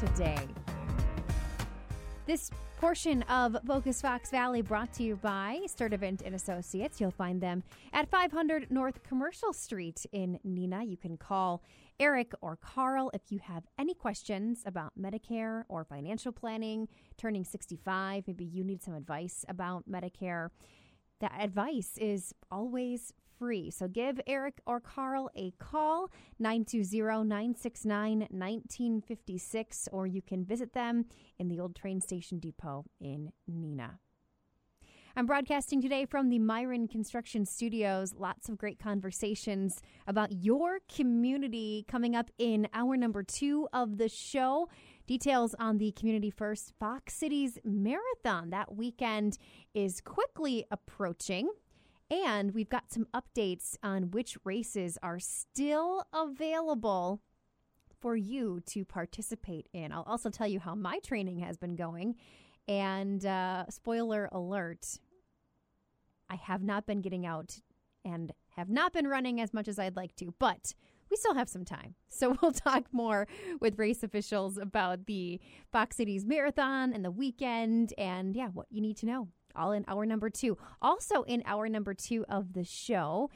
today. This portion of Focus Fox Valley brought to you by Sturdivant and Associates. You'll find them at 500 North Commercial Street in Neenah. You can call Eric or Carl if you have any questions about Medicare or financial planning, turning 65. Maybe you need some advice about Medicare. That advice is always free. So give Eric or Carl a call, 920-969-1956, or you can visit them in the old train station depot in Neenah. I'm broadcasting today from the Miron Construction Studios. Lots of great conversations about your community coming up in hour number two of the show. Details on the Community First Fox Cities Marathon. That weekend is quickly approaching. And we've got some updates on which races are still available for you to participate in. I'll also tell you how my training has been going. And uh, spoiler alert, I have not been getting out and have not been running as much as I'd like to, but we still have some time. So we'll talk more with race officials about the Fox Cities Marathon and the weekend and, yeah, what you need to know. All in hour number two. Also, in hour number two of the show,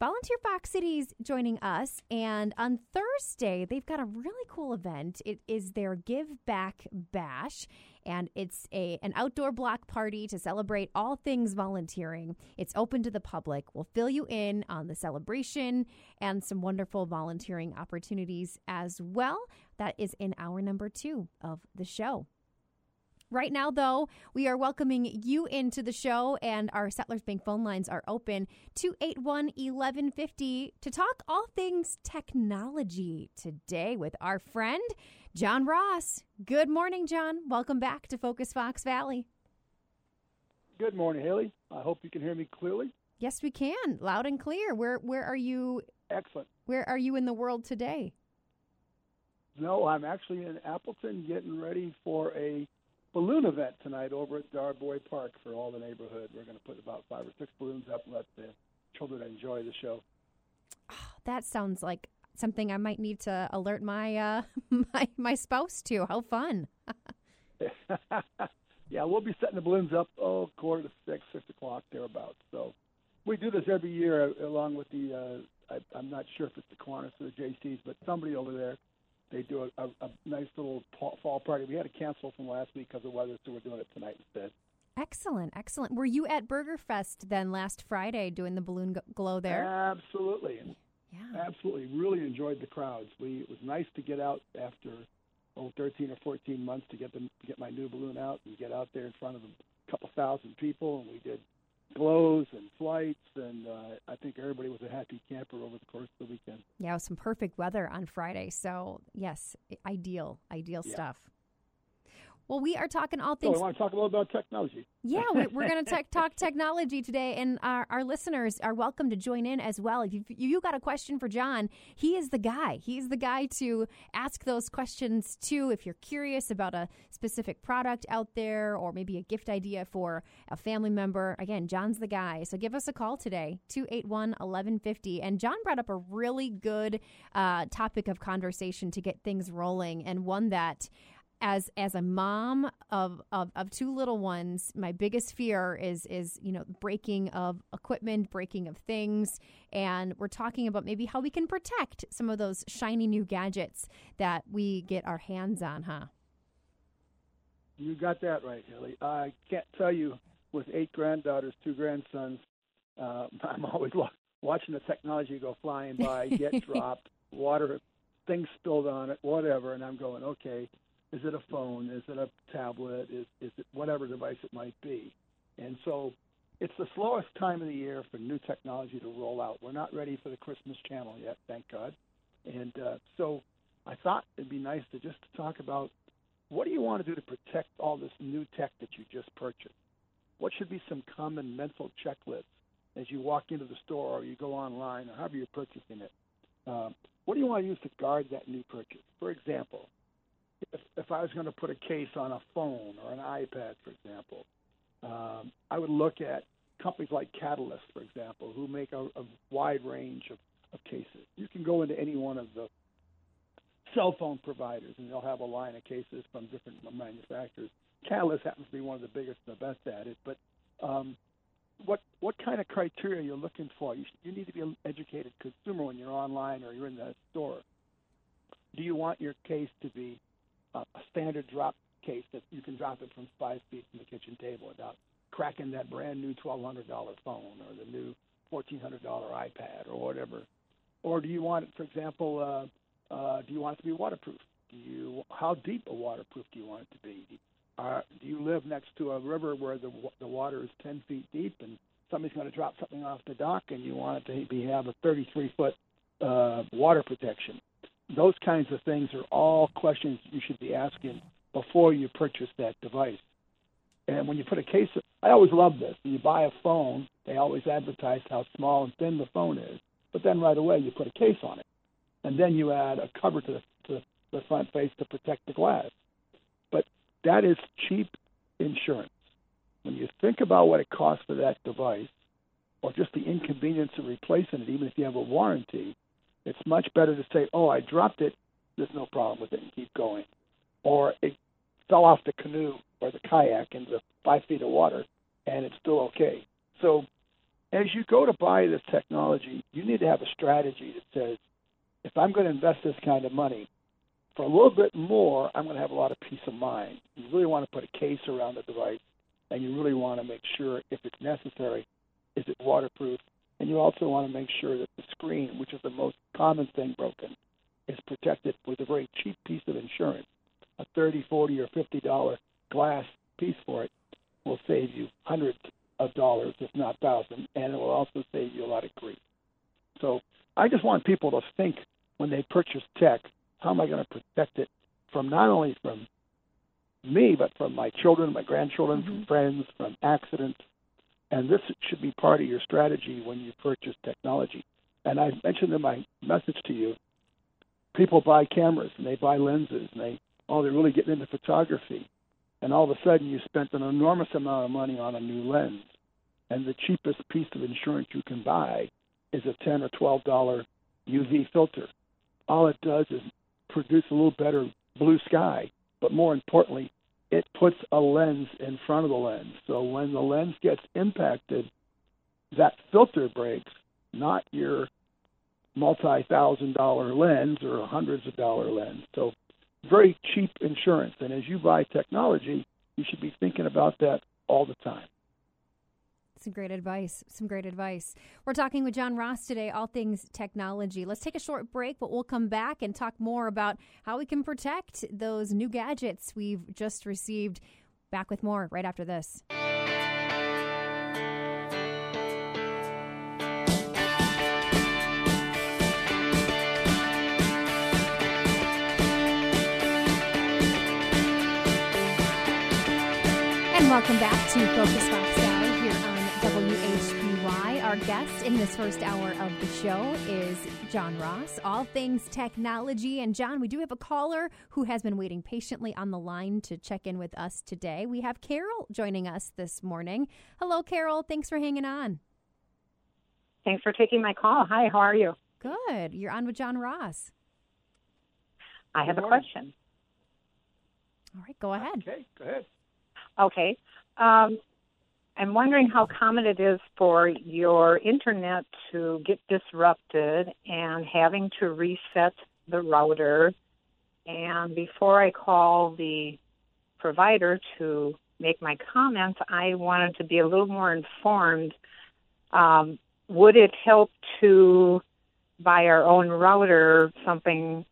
Volunteer Fox Cities joining us. And on Thursday, they've got a really cool event. It is their Give Back Bash. And it's a an outdoor block party to celebrate all things volunteering. It's open to the public. We'll fill you in on the celebration and some wonderful volunteering opportunities as well. That is in hour number two of the show. Right now, though, we are welcoming you into the show, and our Settlers Bank phone lines are open 281 1150 to talk all things technology today with our friend, John Ross. Good morning, John. Welcome back to Focus Fox Valley. Good morning, Haley. I hope you can hear me clearly. Yes, we can, loud and clear. Where where are you? Excellent. Where are you in the world today? No, I'm actually in Appleton getting ready for a balloon event tonight over at Darboy Park for all the neighborhood. We're going to put about five or six balloons up and let the children enjoy the show. That sounds like something I might need to alert my uh, my my spouse to. How fun! yeah, we'll be setting the balloons up oh quarter to six, six o'clock thereabouts. So we do this every year uh, along with the. Uh, I, I'm not sure if it's the Kiwanis or the JCs, but somebody over there they do a, a, a nice little fall party. We had to cancel from last week because of weather, so we're doing it tonight instead. Excellent, excellent. Were you at Burger Fest then last Friday doing the balloon glow there? Absolutely. Yeah. Absolutely. Really enjoyed the crowds. We it was nice to get out after oh 13 or 14 months to get them get my new balloon out and get out there in front of a couple thousand people and we did glows and flights, and uh, I think everybody was a happy camper over the course of the weekend. Yeah, it was some perfect weather on Friday. So, yes, ideal, ideal Yeah. stuff. Well, we are talking all So things. I want to talk a little about technology. Yeah, we- we're going to tech talk technology today, and our, our listeners are welcome to join in as well. If you, you got a question for John, he is the guy. He's the guy to ask those questions to. If you're curious about a specific product out there, or maybe a gift idea for a family member, again, John's the guy. So give us a call today, 281 1150. And John brought up a really good uh, topic of conversation to get things rolling, and one that as as a mom of, of of two little ones my biggest fear is is you know breaking of equipment breaking of things and we're talking about maybe how we can protect some of those shiny new gadgets that we get our hands on huh You got that right, Haley. I can't tell you with eight granddaughters, two grandsons, uh, I'm always watching the technology go flying by, get dropped, water, things spilled on it, whatever, and I'm going, okay, is it a phone? Is it a tablet? Is is it whatever device it might be? And so it's the slowest time of the year for new technology to roll out. We're not ready for the Christmas channel yet, thank God. And uh, so I thought it'd be nice to just talk about what do you want to do to protect all this new tech that you just purchased? What should be some common mental checklists as you walk into the store or you go online or however you're purchasing it? Um, what do you want to use to guard that new purchase? For example, if, if I was going to put a case on a phone or an iPad, for example, um, I would look at companies like Catalyst, for example, who make a, a wide range of, of cases. You can go into any one of the cell phone providers, and they'll have a line of cases from different manufacturers. Catalyst happens to be one of the biggest and the best at it, but um, what what kind of criteria you're looking for? You, you need to be an educated consumer when you're online or you're in the store. Do you want your case to be a, standard drop case that you can drop it from five feet from the kitchen table without cracking that brand new twelve hundred dollar phone or the new fourteen hundred dollar iPad or whatever? Or do you want it, for example, uh, uh, do you want it to be waterproof? Do you how deep a waterproof do you want it to be? Uh, do you live next to a river where the the water is ten feet deep and somebody's going to drop something off the dock and you want it to be have a 33 foot uh, water protection? Those kinds of things are all questions you should be asking before you purchase that device. And when you put a case, I always love this. When you buy a phone, they always advertise how small and thin the phone is, but then right away you put a case on it, and then you add a cover to the, to the front face to protect the glass. But that is cheap insurance. When you think about what it costs for that device, or just the inconvenience of replacing it, even if you have a warranty, it's much better to say, "Oh, I dropped it. There's no problem with it," and keep going. Or it fell off the canoe or the kayak into five feet of water, and it's still okay. So, as you go to buy this technology, you need to have a strategy that says, if I'm going to invest this kind of money, for a little bit more, I'm going to have a lot of peace of mind. You really want to put a case around the device, and you really want to make sure, if it's necessary, is it waterproof? And you also want to make sure that the screen, which is the most common thing broken, is protected with a very cheap piece of insurance. A 30, 40, or 50 dollar glass piece for it will save you hundreds of dollars, if not thousands, and it will also save you a lot of grief. So I just want people to think when they purchase tech, how am I going to protect it from not only from me, but from my children, my grandchildren, mm-hmm. from friends, from accidents. And this should be part of your strategy when you purchase technology. And I mentioned in my message to you, people buy cameras and they buy lenses and they, oh, they're really getting into photography. And all of a sudden you spent an enormous amount of money on a new lens. And the cheapest piece of insurance you can buy is a 10 or $12 UV filter. All it does is produce a little better blue sky but more importantly, it puts a lens in front of the lens. So when the lens gets impacted, that filter breaks, not your multi thousand dollar lens or hundreds of dollar lens. So very cheap insurance. And as you buy technology, you should be thinking about that all the time. Some great advice. Some great advice. We're talking with John Ross today, all things technology. Let's take a short break, but we'll come back and talk more about how we can protect those new gadgets we've just received. Back with more right after this. And welcome back to Focus our guest in this first hour of the show is John Ross, all things technology. And John, we do have a caller who has been waiting patiently on the line to check in with us today. We have Carol joining us this morning. Hello, Carol. Thanks for hanging on. Thanks for taking my call. Hi, how are you? Good. You're on with John Ross. I have a question. All right, go ahead. Okay, go ahead. Okay. Um, I'm wondering how common it is for your internet to get disrupted and having to reset the router. And before I call the provider to make my comments, I wanted to be a little more informed. Um, would it help to buy our own router, something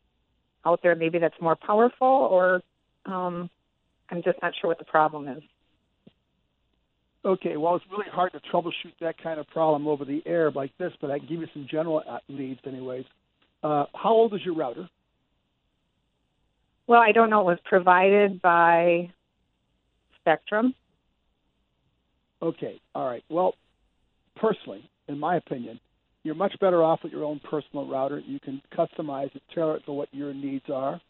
out there maybe that's more powerful, or um, I'm just not sure what the problem is. Okay, well, it's really hard to troubleshoot that kind of problem over the air like this, but I can give you some general uh, leads, anyways. Uh, how old is your router? Well, I don't know. It was provided by Spectrum. Okay, all right. Well, personally, in my opinion, you're much better off with your own personal router. You can customize it, tailor it for what your needs are.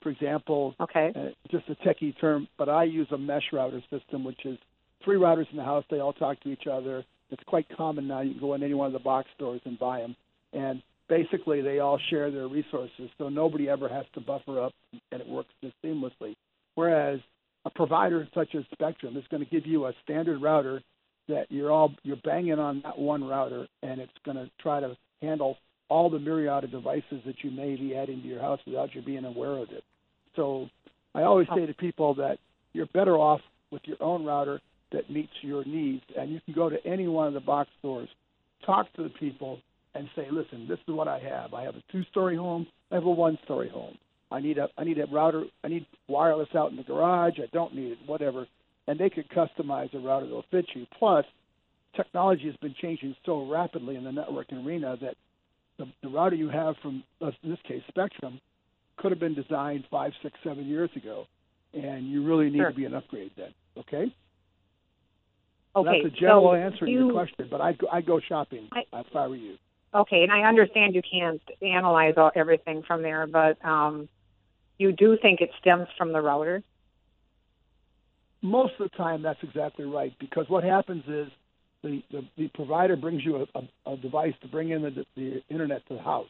For example, okay, uh, just a techie term, but I use a mesh router system, which is three routers in the house. They all talk to each other. It's quite common now. You can go in any one of the box stores and buy them, and basically they all share their resources, so nobody ever has to buffer up, and it works just seamlessly. Whereas a provider such as Spectrum is going to give you a standard router that you're all you're banging on that one router, and it's going to try to handle all the myriad of devices that you may be adding to your house without you being aware of it. So I always say to people that you're better off with your own router that meets your needs, and you can go to any one of the box stores, talk to the people, and say, "Listen, this is what I have. I have a two-story home. I have a one-story home. I need a I need a router. I need wireless out in the garage. I don't need it. Whatever." And they could customize a router that'll fit you. Plus, technology has been changing so rapidly in the networking arena that the, the router you have from, uh, in this case, Spectrum, could have been designed five, six, seven years ago, and you really need sure. to be an upgrade then. Okay. Okay. That's a general so answer to your question, but I'd go, I'd go shopping I, if I were you. Okay, and I understand you can't analyze all, everything from there, but um, you do think it stems from the router? Most of the time, that's exactly right. Because what happens is the, the, the provider brings you a, a, a device to bring in the, the internet to the house,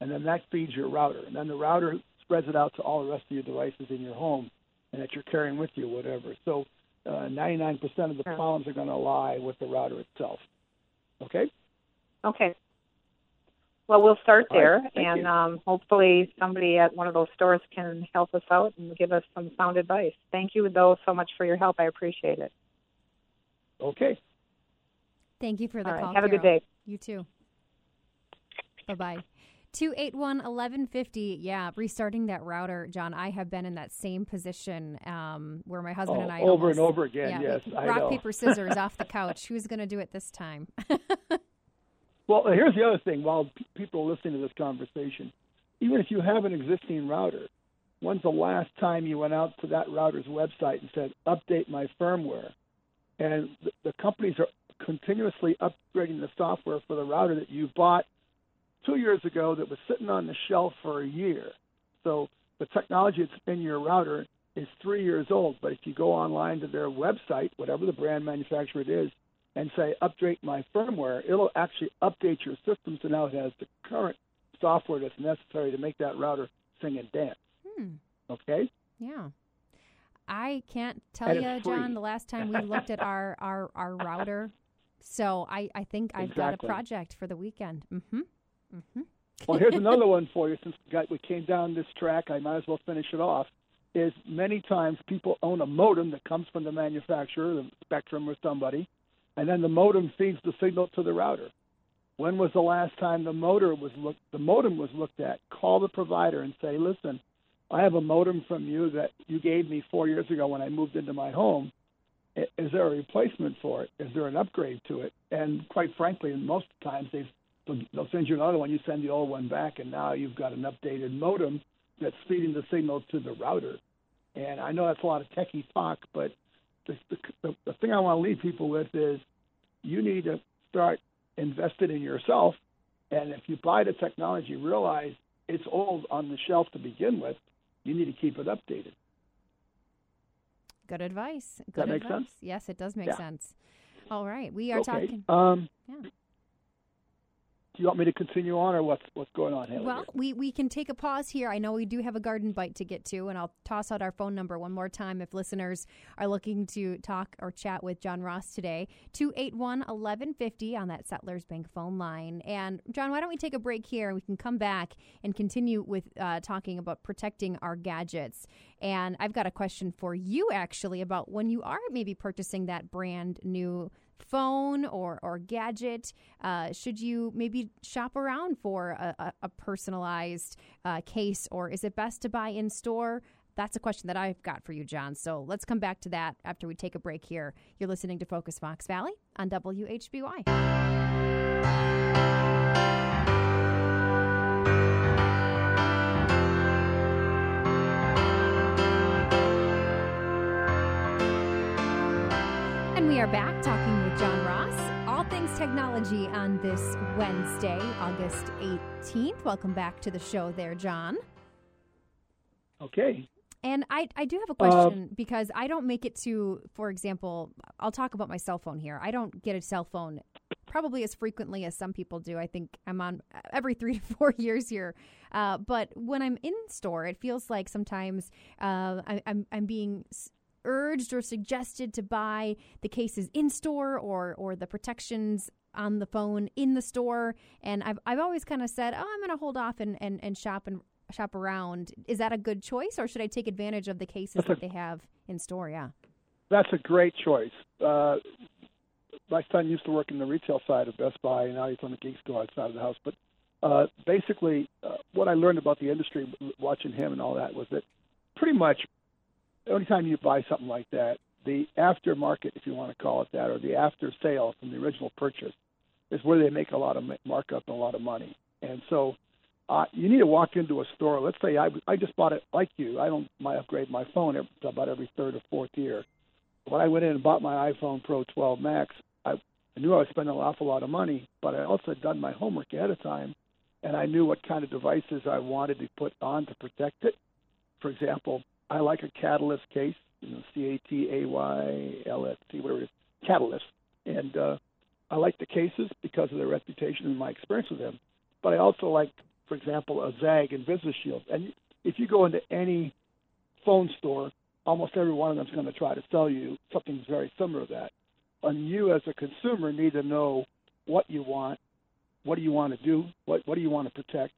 and then that feeds your router, and then the router spreads it out to all the rest of your devices in your home, and that you're carrying with you, whatever. So, uh, 99% of the problems are going to lie with the router itself. Okay. Okay. Well, we'll start there, right, and um, hopefully somebody at one of those stores can help us out and give us some sound advice. Thank you, though, so much for your help. I appreciate it. Okay. Thank you for the All right. call. Have a good day. You too. Bye bye. 281 1150. Yeah, restarting that router, John. I have been in that same position um, where my husband Oh, and I. over almost, and over again, yeah, yes, I rock, paper, scissors off the couch. Who's going to do it this time? Well, here's the other thing. While p- people are listening to this conversation, even if you have an existing router, when's the last time you went out to that router's website and said, "Update my firmware"? And the, the companies are continuously upgrading the software for the router that you bought two years ago that was sitting on the shelf for a year. So the technology that's in your router is three years old. But if you go online to their website, whatever the brand manufacturer it is, and say update my firmware, it'll actually update your system so now it has the current software that's necessary to make that router sing and dance. hmm. Okay? Yeah. I can't tell And you. John, the last time we looked at our, our, our router. So I, I think I've got a project for the weekend. Mm-hmm. Mm-hmm. Well, here's another one for you. Since we, got, we came down this track, I might as well finish it off. Is many times people own a modem that comes from the manufacturer, the Spectrum or somebody, and then the modem feeds the signal to the router. When was the last time the motor was looked? The modem was looked at. Call the provider and say, "Listen, I have a modem from you that you gave me four years ago when I moved into my home. Is there a replacement for it? Is there an upgrade to it?" And quite frankly, most times they've they'll, they'll send you another one. You send the old one back, and now you've got an updated modem that's feeding the signal to the router. And I know that's a lot of techie talk, but the, the, the thing I want to leave people with is you need to start investing in yourself. And if you buy the technology, realize it's old on the shelf to begin with. You need to keep it updated. Good advice. Good that advice. sense? Yes, it does make Yeah. sense. All right. We are okay. talking. Um, Yeah. Do you want me to continue on, or what's what's going on, Haley? Well, we, we can take a pause here. I know we do have a garden bite to get to, and I'll toss out our phone number one more time if listeners are looking to talk or chat with John Ross today. 281 1150 on that Settlers Bank phone line. And, John, why don't we take a break here and we can come back and continue with uh, talking about protecting our gadgets. And I've got a question for you, actually, about when you are maybe purchasing that brand new phone or, or gadget? Uh, should you maybe shop around for a, a, a personalized uh, case, or is it best to buy in store? That's a question that I've got for you, John. So let's come back to that after we take a break here. You're listening to Focus Fox Valley on WHBY. And we are back talking John Ross, all things technology on this Wednesday, August 18th. Welcome back to the show there, John. Okay. And I, I do have a question uh, because I don't make it to, for example, I'll talk about my cell phone here. I don't get a cell phone probably as frequently as some people do. I think I'm on every three to four years here. Uh, but when I'm in store, it feels like sometimes uh, I, I'm, I'm being urged or suggested to buy the cases in store or or the protections on the phone in the store and I've I've always kind of said, "Oh, I'm going to hold off and, and and shop and shop around." Is that a good choice or should I take advantage of the cases that they have in store? Yeah. That's a great choice. Uh, my son used to work in the retail side of Best Buy, and now he's on the Geek Squad side of the house. But uh, basically, uh, what I learned about the industry watching him and all that was that pretty much only time you buy something like that, the aftermarket, if you want to call it that, or the after sale from the original purchase, is where they make a lot of markup and a lot of money. And so, uh, you need to walk into a store. Let's say I I just bought it like you. I don't my upgrade my phone every, about every third or fourth year. When I went in and bought my iPhone Pro 12 Max, I, I knew I was spending an awful lot of money, but I also had done my homework ahead of time, and I knew what kind of devices I wanted to put on to protect it. For example, I like a Catalyst case, you know, C A T A Y L S T, whatever it is, Catalyst. And uh, I like the cases because of their reputation and my experience with them. But I also like, for example, a Zagg and VisiShield. And if you go into any phone store, almost every one of them is going to try to sell you something very similar to that. And you, as a consumer, need to know what you want, what do you want to do, what what do you want to protect,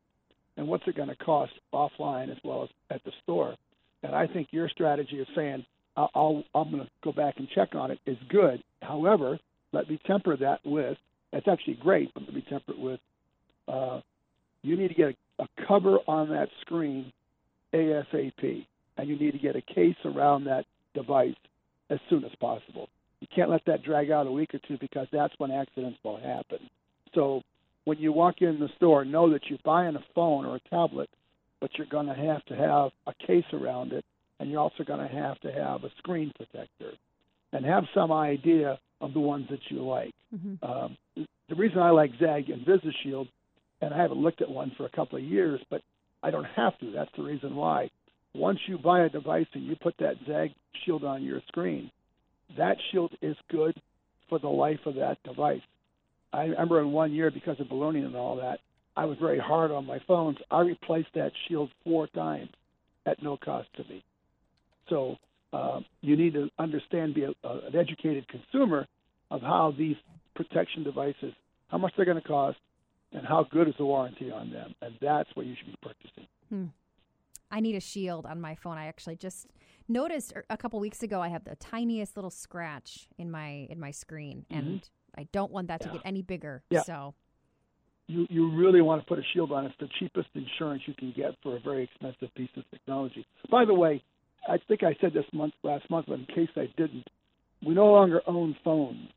and what's it going to cost offline as well as at the store. And I think your strategy of saying, I'll, I'm going to go back and check on it is good. However, let me temper that with, that's actually great, but let me temper it with, uh, you need to get a, a cover on that screen ASAP, and you need to get a case around that device as soon as possible. You can't let that drag out a week or two because that's when accidents will happen. So when you walk in the store, know that you're buying a phone or a tablet but you're going to have to have a case around it, and you're also going to have to have a screen protector, and have some idea of the ones that you like. Mm-hmm. Um, the reason I like Zagg and VisiShield, and I haven't looked at one for a couple of years, but I don't have to. That's the reason why. Once you buy a device and you put that Zagg shield on your screen, that shield is good for the life of that device. I remember in one year because of ballooning and all that, I was very hard on my phones. I replaced that shield four times at no cost to me. So uh, you need to understand, be a, a, an educated consumer of how these protection devices, how much they're going to cost, and how good is the warranty on them. And that's what you should be purchasing. Hmm. I need a shield on my phone. I actually just noticed er, a couple weeks ago I have the tiniest little scratch in my in my screen, mm-hmm. and I don't want that yeah. to get any bigger. Yeah. So you, you really want to put a shield on. It, it's the cheapest insurance you can get for a very expensive piece of technology. By the way, I think I said this month last month, but in case I didn't, we no longer own phones.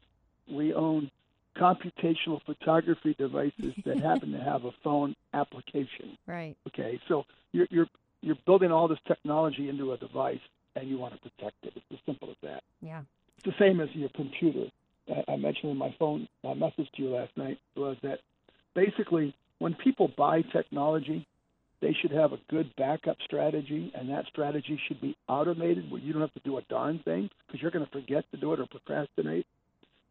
We own computational photography devices that happen to have a phone application. Right. Okay. So you're you're you're building all this technology into a device, and you want to protect it. It's as simple as that. Yeah. It's the same as your computer. I mentioned in my phone my message to you last night was that basically, when people buy technology, they should have a good backup strategy, and that strategy should be automated where you don't have to do a darn thing because you're going to forget to do it or procrastinate.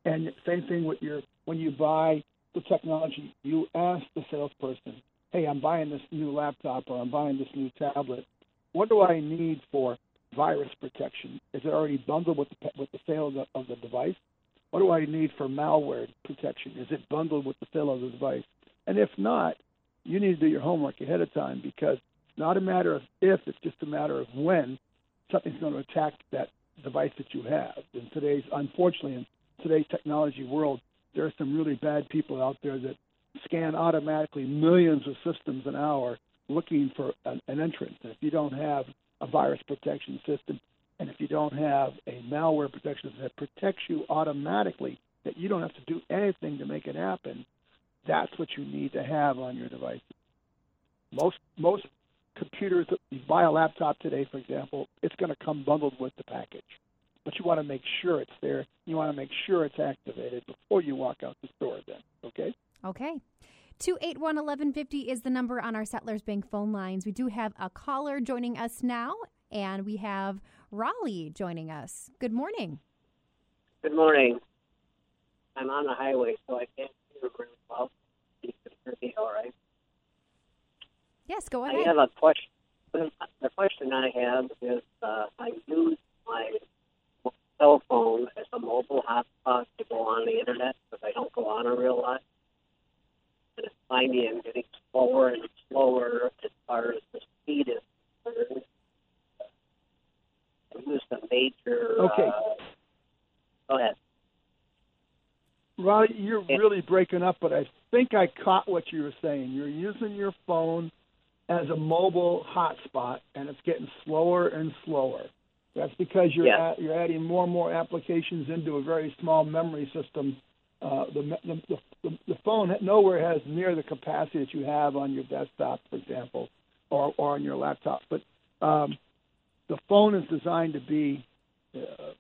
And same thing with your when you buy the technology, you ask the salesperson, "Hey, I'm buying this new laptop or I'm buying this new tablet. What do I need for virus protection? Is it already bundled with the with the sale of the, of the device? What do I need for malware protection? Is it bundled with the sale of the device? And if not, you need to do your homework ahead of time because it's not a matter of if, it's just a matter of when something's going to attack that device that you have. In today's, unfortunately, in today's technology world, there are some really bad people out there that scan automatically millions of systems an hour looking for an, an entrance. And if you don't have a virus protection system, and if you don't have a malware protection that protects you automatically, that you don't have to do anything to make it happen, that's what you need to have on your device. Most most computers, that you buy a laptop today, for example, it's going to come bundled with the package. But you want to make sure it's there. You want to make sure it's activated before you walk out the store. Then, okay? Okay. 281 1150 is the number on our Settlers Bank phone lines. We do have a caller joining us now, and we have Raleigh joining us. Good morning. Good morning. I'm on the highway, so I can't hear very well. You can hear all right. Yes, go ahead. I have a question. The question I have is uh, I use my cell phone as a mobile hotspot to go on the internet because I don't go on a real lot. And it's finding I'm getting slower and slower as far as the speed is concerned. I used a major. Okay. Uh, go ahead. Ronnie, you're Yeah. really breaking up, but I think I caught what you were saying. You're using your phone as a mobile hotspot, and it's getting slower and slower. That's because you're Yeah. at, you're adding more and more applications into a very small memory system. Uh, the, the, the the the phone nowhere has near the capacity that you have on your desktop, for example, or or on your laptop. But um, the phone is designed to be uh,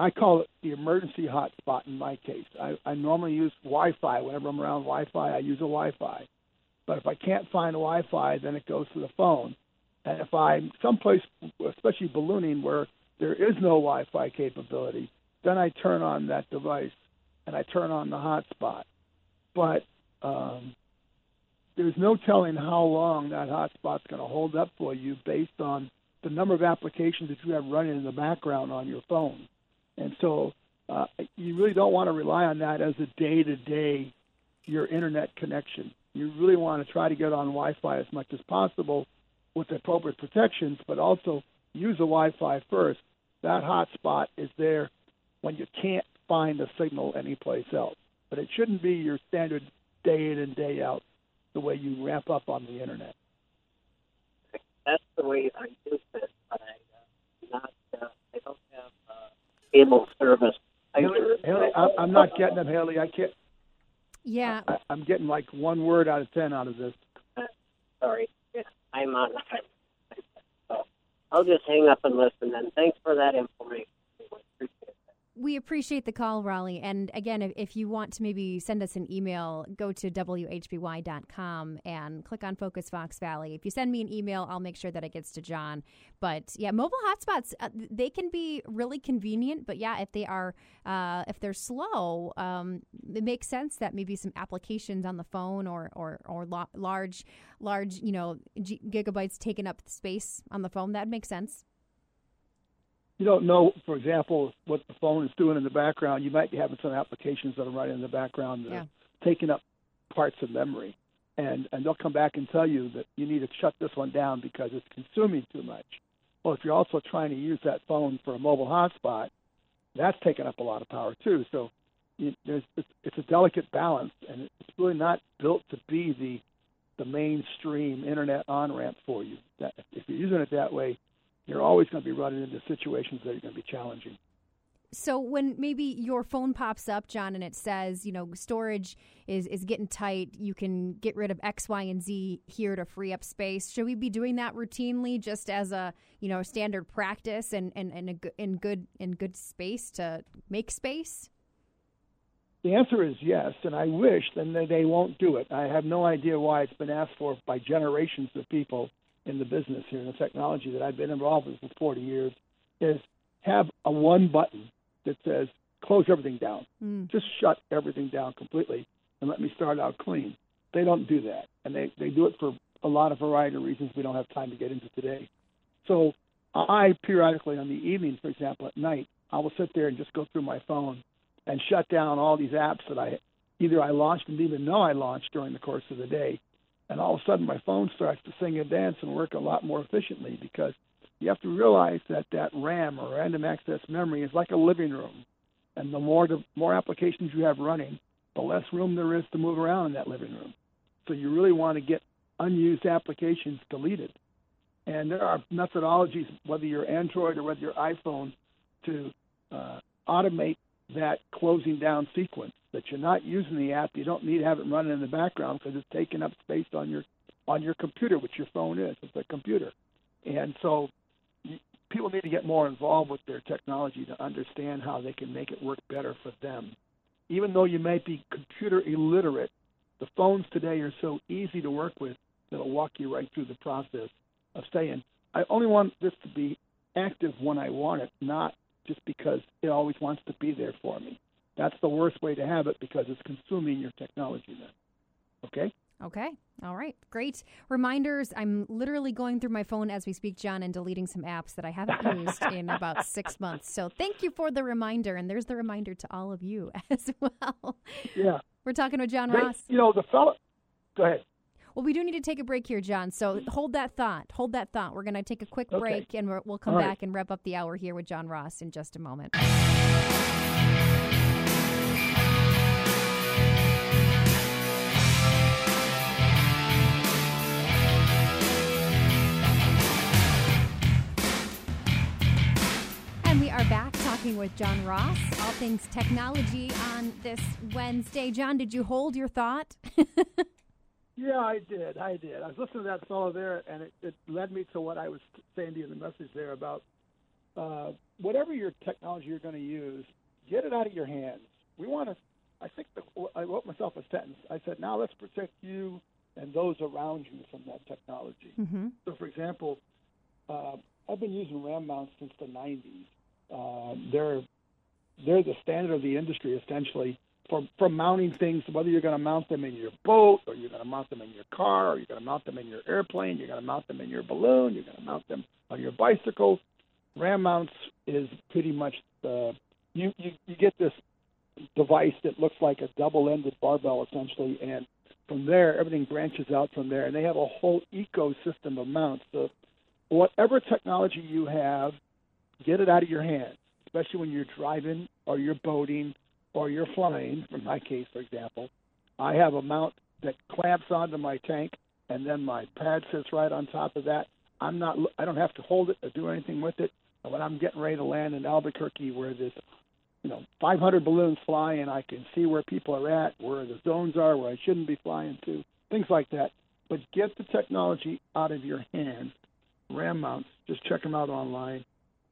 I call it the emergency hotspot in my case. I, I normally use Wi-Fi whenever I'm around Wi-Fi. I use a Wi-Fi, but if I can't find Wi-Fi, then it goes to the phone. And if I'm someplace, especially ballooning, where there is no Wi-Fi capability, then I turn on that device and I turn on the hotspot. But um, there's no telling how long that hotspot's going to hold up for you based on the number of applications that you have running in the background on your phone. And so uh, you really don't want to rely on that as a day to day your internet connection. You really want to try to get on Wi Fi as much as possible with the appropriate protections, but also use the Wi Fi first. That hotspot is there when you can't find a signal anyplace else. But it shouldn't be your standard day in and day out the way you ramp up on the internet. That's the way I use it, but I uh, not uh, I don't have uh, cable service. Haley, either. Haley I, I'm not getting it, Haley. I can't. yeah. I, I'm getting like one word out of ten out of this. Sorry, yeah, I'm on. So I'll just hang up and listen. And thanks for that information. We appreciate the call, Raleigh. And again, if, if you want to maybe send us an email, go to WHBY.com and click on Focus Fox Valley. If you send me an email, I'll make sure that it gets to John. But yeah, mobile hotspots, uh, they can be really convenient. But yeah, if they are, uh, if they're slow, um, it makes sense that maybe some applications on the phone or, or, or lo- large, large, you know, g- gigabytes taking up space on the phone, that makes sense. You don't know, for example, what the phone is doing in the background. You might be having some applications that are running in the background that Yeah. are taking up parts of memory, and and they'll come back and tell you that you need to shut this one down because it's consuming too much. Well, if you're also trying to use that phone for a mobile hotspot, that's taking up a lot of power too. So you, there's it's, it's a delicate balance, and it's really not built to be the the mainstream internet on ramp for you. That if you're using it that way, you're always going to be running into situations that are going to be challenging. So when maybe your phone pops up, John, and it says, you know, storage is is getting tight, you can get rid of X, Y, and Z here to free up space. Should we be doing that routinely, just as a you know standard practice and and, and a, in good in good space to make space? The answer is yes, and I wish then they- they won't do it. I have no idea why it's been asked for by generations of people in the business here in the technology that I've been involved with for 40 years. Is have a one button that says close everything down. Mm. Just shut everything down completely. and let me start out clean. They don't do that, and they they do it for a lot of variety of reasons we don't have time to get into today. So I periodically on the evenings, for example, at night, I will sit there and just go through my phone and shut down all these apps that I either I launched and didn't even know I launched during the course of the day, and all of a sudden my phone starts to sing and dance and work a lot more efficiently because you have to realize that that RAM or random access memory is like a living room, and the more the more applications you have running, the less room there is to move around in that living room. So you really want to get unused applications deleted. And there are methodologies, whether you're Android or whether you're iPhone, to uh, automate that closing down sequence. That you're not using the app, you don't need to have it running in the background because it's taking up space on your on your computer, which your phone is. It's a computer, and so people need to get more involved with their technology to understand how they can make it work better for them. Even though you might be computer illiterate, the phones today are so easy to work with that'll walk you right through the process of saying, I only want this to be active when I want it, not just because it always wants to be there for me. That's the worst way to have it because it's consuming your technology then. Okay? Okay. All right. Great. Reminders. I'm literally going through my phone as we speak, John, and deleting some apps that I haven't used in about six months. So thank you for the reminder. And there's the reminder to all of you as well. Yeah. We're talking with John Ross. You know, the fellow. Go ahead. Well, we do need to take a break here, John. So mm. hold that thought. Hold that thought. We're going to take a quick okay. break and we'll come All back right. and wrap up the hour here with John Ross in just a moment. And we are back talking with John Ross, all things technology on this Wednesday. John, did you hold your thought? Yeah, I did. I did. I was listening to that fellow there, and it, it led me to what I was saying to you in the message there about uh, whatever your technology you're going to use, get it out of your hands. We want to. I think the, I wrote myself a sentence. I said, "Now let's protect you and those around you from that technology." Mm-hmm. So, for example, uh, I've been using RAM mounts since the '90s. Uh, they're they're the standard of the industry essentially for, for mounting things, whether you're going to mount them in your boat or you're going to mount them in your car or you're going to mount them in your airplane, you're going to mount them in your balloon, you're going to mount them on your bicycle. RAM mounts is pretty much the you, you, you get this device that looks like a double-ended barbell essentially, and from there everything branches out from there, and they have a whole ecosystem of mounts. So whatever technology you have, get it out of your hands, especially when you're driving or you're boating or you're flying, in my case, for example, I have a mount that clamps onto my tank, and then my pad sits right on top of that. I'm not. I don't have to hold it or do anything with it. And when I'm getting ready to land in Albuquerque, where there's, you know, 500 balloons flying, I can see where people are at, where the zones are, where I shouldn't be flying to, things like that. But get the technology out of your hands. RAM mounts, just check them out online.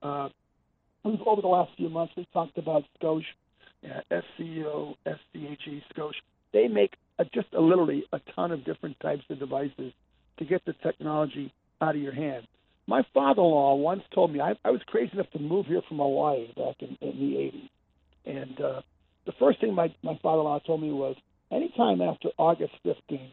Uh, over the last few months, we talked about Scosche SCO, SCHE, Scosche. They make a, just a, literally a ton of different types of devices to get the technology out of your hand. My father-in-law once told me I, I was crazy enough to move here from Hawaii back in, in the 80s, and uh, the first thing my, my father-in-law told me was, anytime after August 15th,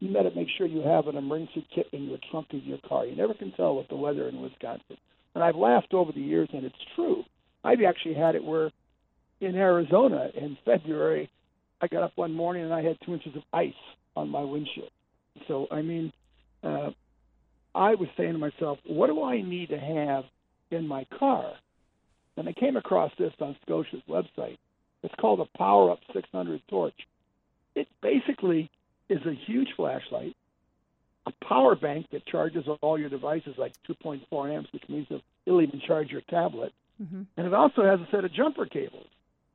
you better make sure you have an emergency kit in your trunk of your car. You never can tell with the weather in Wisconsin. And I've laughed over the years, and it's true. I've actually had it where in Arizona in February, I got up one morning and I had two inches of ice on my windshield. So, I mean, uh, I was saying to myself, what do I need to have in my car? And I came across this on Scosche's website. It's called a Power Up 600 torch. It basically is a huge flashlight, a power bank that charges all your devices like 2.4 amps, which means it'll even charge your tablet. Mm-hmm. And it also has a set of jumper cables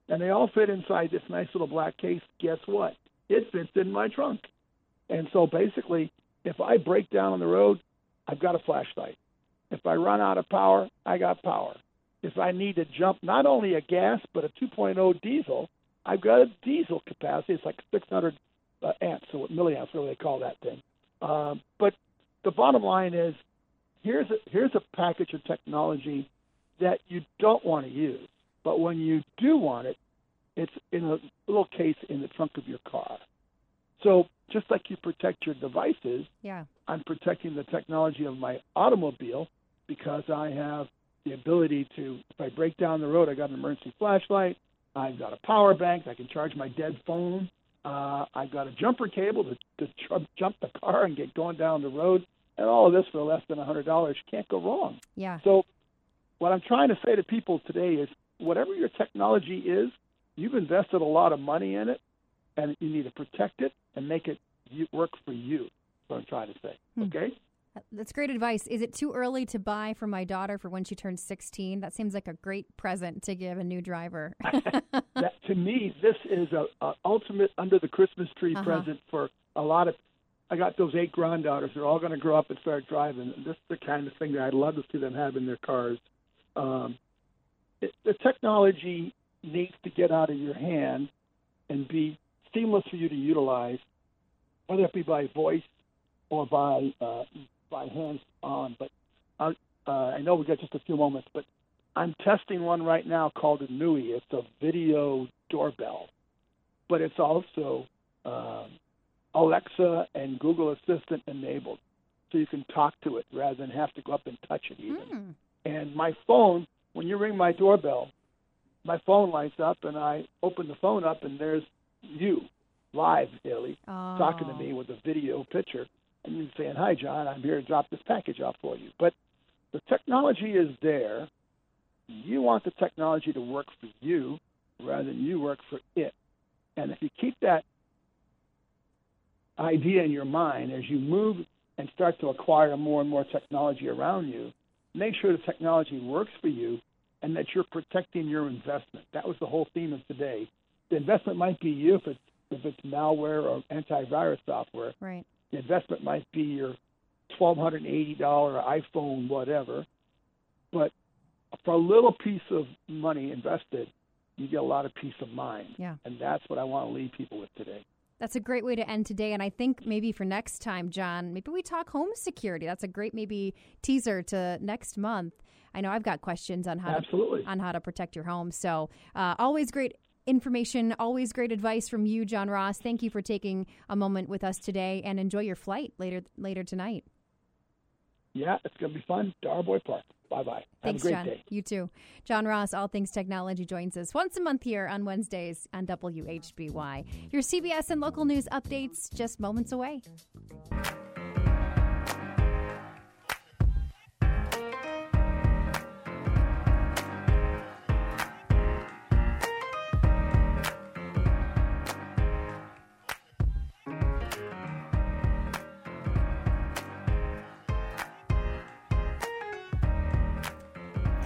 and they all fit inside this nice little black case. Guess what? It fits in my trunk. And so basically, if I break down on the road, I've got a flashlight. If I run out of power, I got power. If I need to jump not only a gas but a 2.0 diesel, I've got a diesel capacity. It's like 600 uh, amps, so what milliamps, really they call that thing. Um, but the bottom line is, here's a here's a package of technology that you don't want to use. But when you do want it, It's in a little case in the trunk of your car. So just like you protect your devices, Yeah. I'm protecting the technology of my automobile because I have the ability to, if I break down the road, I got an emergency flashlight, I've got a power bank, I can charge my dead phone, uh, I've got a jumper cable to, to tr- jump the car and get going down the road, and all of this for less than $100. Can't go wrong. Yeah. So, what I'm trying to say to people today is whatever your technology is, you've invested a lot of money in it, and you need to protect it and make it work for you. That's what I'm trying to say. Hmm. Okay? That's great advice. Is it too early to buy for my daughter for when she turns 16? That seems like a great present to give a new driver. that to me, this is a, a ultimate under the Christmas tree Uh-huh. present for a lot of. I got those eight granddaughters. They're all going to grow up and start driving. This is the kind of thing that I'd love to see them have in their cars. Um, it, the technology needs to get out of your hand and be seamless for you to utilize, whether it be by voice or by uh, by hands on. But I, uh, I know we got just a few moments, but I'm testing one right now called a Nui. It's a video doorbell, but it's also um, Alexa and Google Assistant enabled, so you can talk to it rather than have to go up and touch it even. Hmm. And my phone, when you ring my doorbell, my phone lights up, and I open the phone up, and there's you live, Haley, Oh. talking to oh. me with a video picture, and you're saying, "Hi, John, I'm here to drop this package off for you." But the technology is there. You want the technology to work for you rather than you work for it. And if you keep that idea in your mind as you move and start to acquire more and more technology around you, make sure the technology works for you and that you're protecting your investment. That was the whole theme of today. The investment might be you if it's if it's malware or antivirus software. Right. The investment might be your twelve hundred and eighty dollar iPhone, whatever. But for a little piece of money invested, you get a lot of peace of mind. Yeah. And that's what I want to leave people with today. That's a great way to end today. And I think maybe for next time, John, maybe we talk home security. That's a great maybe teaser to next month. I know I've got questions on how Absolutely. to on how to protect your home. So uh, always great information, always great advice from you, John Ross. Thank you for taking a moment with us today, and enjoy your flight later later tonight. Yeah, it's gonna be fun. Darboy Park. Bye bye. Thanks, John. day. You too. John Ross, All Things Technology, joins us once a month here on Wednesdays on WHBY. Your CBS and local news updates just moments away.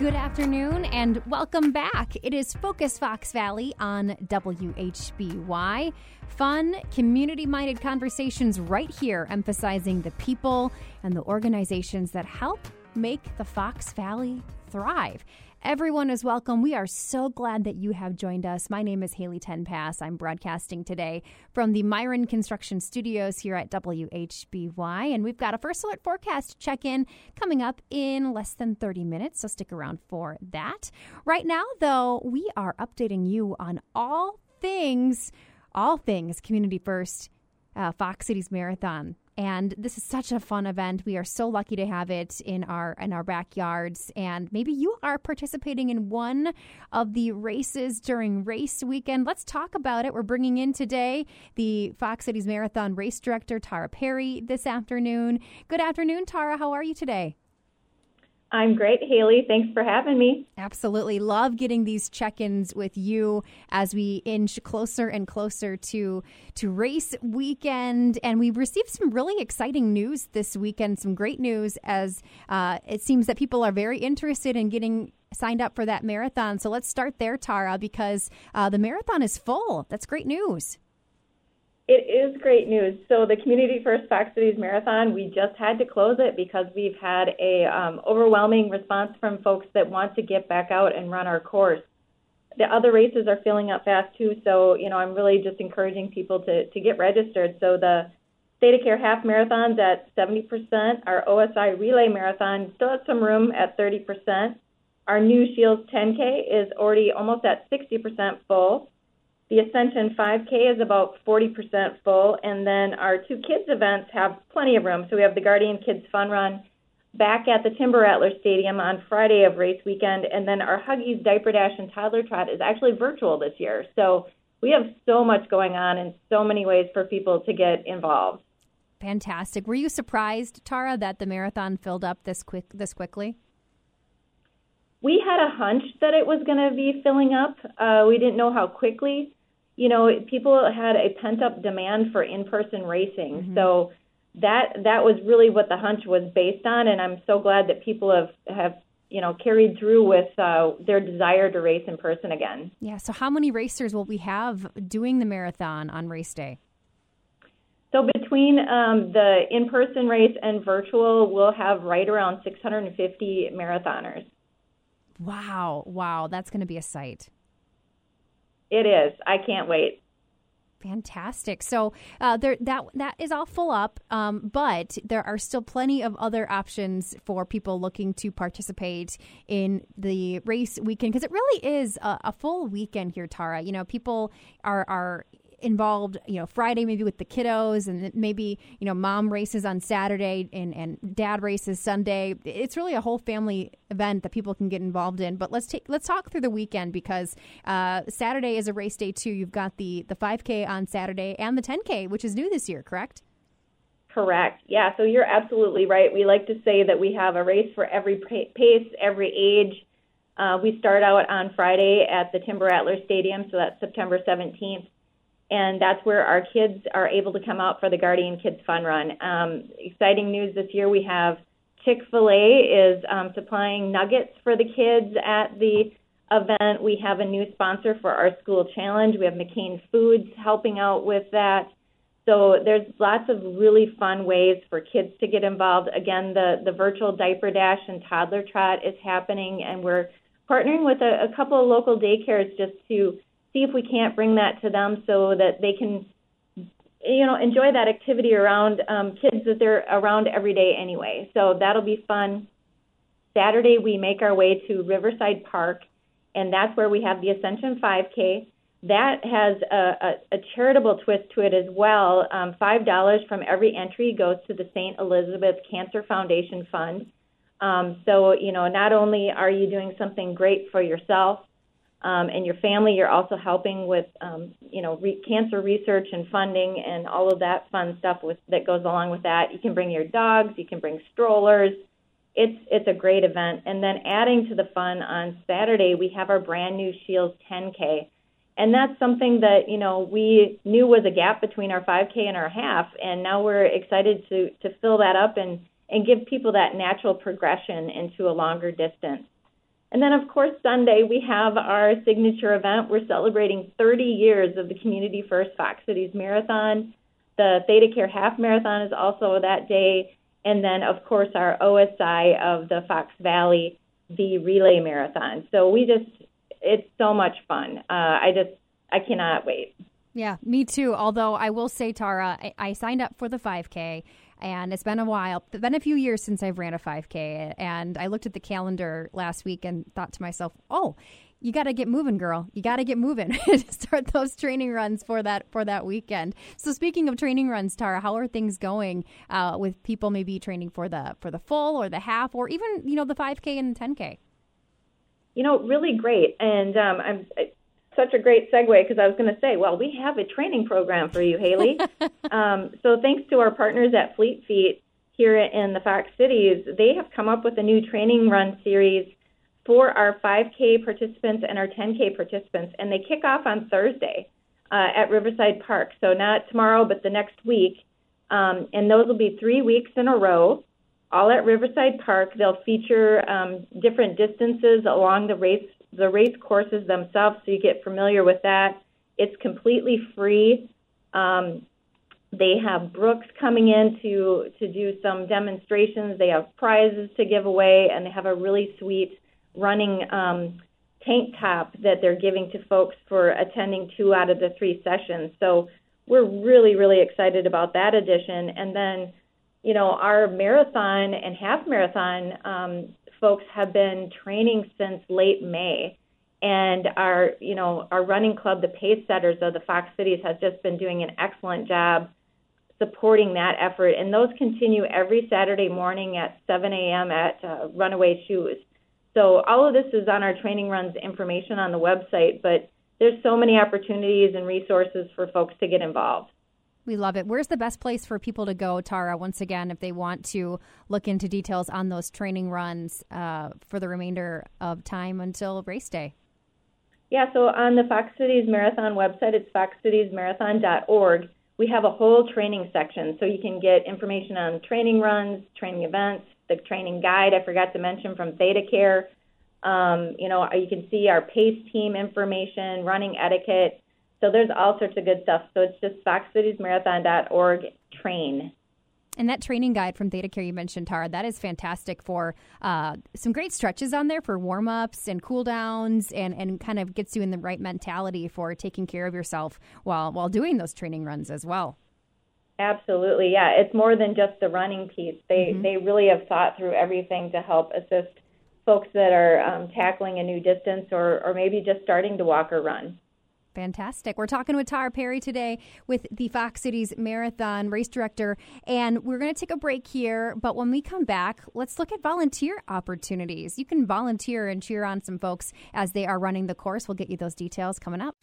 Good afternoon and welcome back. It is Focus Fox Valley on WHBY. Fun, community minded conversations right here, emphasizing the people and the organizations that help make the Fox Valley thrive. Everyone is welcome. We are so glad that you have joined us. My name is Haley Tenpass. I'm broadcasting today from the Miron Construction Studios here at WHBY, and we've got a first alert forecast check in coming up in less than 30 minutes, so stick around for that. Right now, though, we are updating you on all things, all things Community First uh, Fox Cities Marathon. And this is such a fun event. We are so lucky to have it in our in our backyards. And maybe you are participating in one of the races during race weekend. Let's talk about it. We're bringing in today the Fox Cities Marathon race director Tara Perry this afternoon. Good afternoon, Tara. How are you today? I'm great, Haley. Thanks for having me. Absolutely. Love getting these check-ins with you as we inch closer and closer to to race weekend. And we received some really exciting news this weekend, some great news as uh, it seems that people are very interested in getting signed up for that marathon. So let's start there, Tara, because uh, the marathon is full. That's great news. It is great news. So the Community First Fox Cities Marathon, we just had to close it because we've had a um, overwhelming response from folks that want to get back out and run our course. The other races are filling up fast too, so you know I'm really just encouraging people to to get registered. So the ThedaCare Half Marathon's at 70%. Our OSI Relay Marathon still has some room at 30%. Our new Shields 10K is already almost at 60% full. The Ascension 5K is about 40% full, and then our two kids events have plenty of room. So we have the Guardian Kids Fun Run back at the Timber Rattler Stadium on Friday of race weekend, and then our Huggies Diaper Dash and Toddler Trot is actually virtual this year. So we have so much going on and so many ways for people to get involved. Fantastic. Were you surprised, Tara, that the marathon filled up this quick this quickly? We had a hunch that it was going to be filling up. Uh, we didn't know how quickly. You know, people had a pent up demand for in person racing, mm-hmm. so that that was really what the hunch was based on. And I'm so glad that people have have you know carried through with uh, their desire to race in person again. Yeah. So how many racers will we have doing the marathon on race day? So between um, the in-person race and virtual, we'll have right around 650 marathoners. Wow, wow, that's going to be a sight. It is. I can't wait. Fantastic. So uh, there, that that is all full up, um, but there are still plenty of other options for people looking to participate in the race weekend because it really is a, a, full weekend here, Tara. You know, people are are involved, you know, Friday maybe with the kiddos and maybe, you know, mom races on Saturday and, and dad races Sunday. It's really a whole family event that people can get involved in. But let's take let's talk through the weekend because uh, Saturday is a race day too. You've got the the 5K on Saturday and the 10K, which is new this year, correct? Correct. Yeah, so you're absolutely right. We like to say that we have a race for every pace, every age. Uh, we start out on Friday at the Timber Rattler Stadium, so that's September 17th and that's where our kids are able to come out for the Guardian Kids Fun Run. Um, exciting news this year: we have Chick Fil A is um, supplying nuggets for the kids at the event. We have a new sponsor for our school challenge. We have McCain Foods helping out with that. So there's lots of really fun ways for kids to get involved. Again, the the virtual diaper dash and toddler trot is happening, and we're partnering with a, a couple of local daycares just to see if we can't bring that to them so that they can you know enjoy that activity around um, kids that they're around every day anyway. So that'll be fun. Saturday we make our way to riverside park and that's where we have the ascension 5k that has a, a, a charitable twist to it as well. Um, five dollars from every entry goes to the st elizabeth cancer foundation fund. Um, so you know not only are you doing something great for yourself um, and your family. You're also helping with, um, you know, re- cancer research and funding and all of that fun stuff with, that goes along with that. You can bring your dogs. You can bring strollers. It's it's a great event. And then adding to the fun on Saturday, we have our brand new Shields 10K, and that's something that you know we knew was a gap between our 5K and our half, and now we're excited to to fill that up and and give people that natural progression into a longer distance. And then, of course, Sunday, we have our signature event. We're celebrating 30 years of the Community First Fox Cities Marathon. The ThedaCare Half Marathon is also that day. And then, of course, our OSI of the Fox Valley, the Relay Marathon. So we just, it's so much fun. Uh, I just, I cannot wait. Yeah, me too. Although I will say, Tara, I, I signed up for the 5K and it's been a while. It's been a few years since I've ran a 5K, and I looked at the calendar last week and thought to myself, "Oh, you got to get moving, girl. You got to get moving start those training runs for that for that weekend." So, speaking of training runs, Tara, how are things going uh, with people maybe training for the for the full or the half, or even you know the 5K and the 10K? You know, really great, and um, I'm such a great segue because I was going to say, well, we have a training program for you, Haley. um, so thanks to our partners at Fleet Feet here in the Fox Cities, they have come up with a new training run series for our 5K participants and our 10K participants, and they kick off on Thursday uh, at Riverside Park. So not tomorrow, but the next week. Um, and those will be three weeks in a row, all at Riverside Park. They'll feature um, different distances along the race the race courses themselves so you get familiar with that. It's completely free. Um, they have Brooks coming in to to do some demonstrations. They have prizes to give away, and they have a really sweet running um, tank top that they're giving to folks for attending two out of the three sessions. So we're really really excited about that addition. And then, you know, our marathon and half marathon um, folks have been training since late May. And our, you know, our running club, the Pace Setters of the Fox Cities, has just been doing an excellent job supporting that effort. And those continue every Saturday morning at 7 a.m. at uh, Runaway Shoes. So all of this is on our training runs information on the website, but there's so many opportunities and resources for folks to get involved. We love it. Where's the best place for people to go, Tara, once again, if they want to look into details on those training runs uh, for the remainder of time until race day? Yeah, so on the Fox Cities Marathon website, it's foxcitiesmarathon.org. We have a whole training section, so you can get information on training runs, training events, the training guide I forgot to mention from ThedaCare. Um, you know, you can see our pace team information, running etiquette, so there's all sorts of good stuff. So it's just foxcitiesmarathon.org train. And that training guide from ThedaCare you mentioned, Tara, that is fantastic for uh, some great stretches on there for warm ups and cool downs and, and kind of gets you in the right mentality for taking care of yourself while, while doing those training runs as well. Absolutely. Yeah. It's more than just the running piece. They, mm-hmm. they really have thought through everything to help assist folks that are um, tackling a new distance or, or maybe just starting to walk or run. Fantastic. We're talking with Tara Perry today with the Fox Cities Marathon race director, and we're going to take a break here. But when we come back, let's look at volunteer opportunities. You can volunteer and cheer on some folks as they are running the course. We'll get you those details coming up.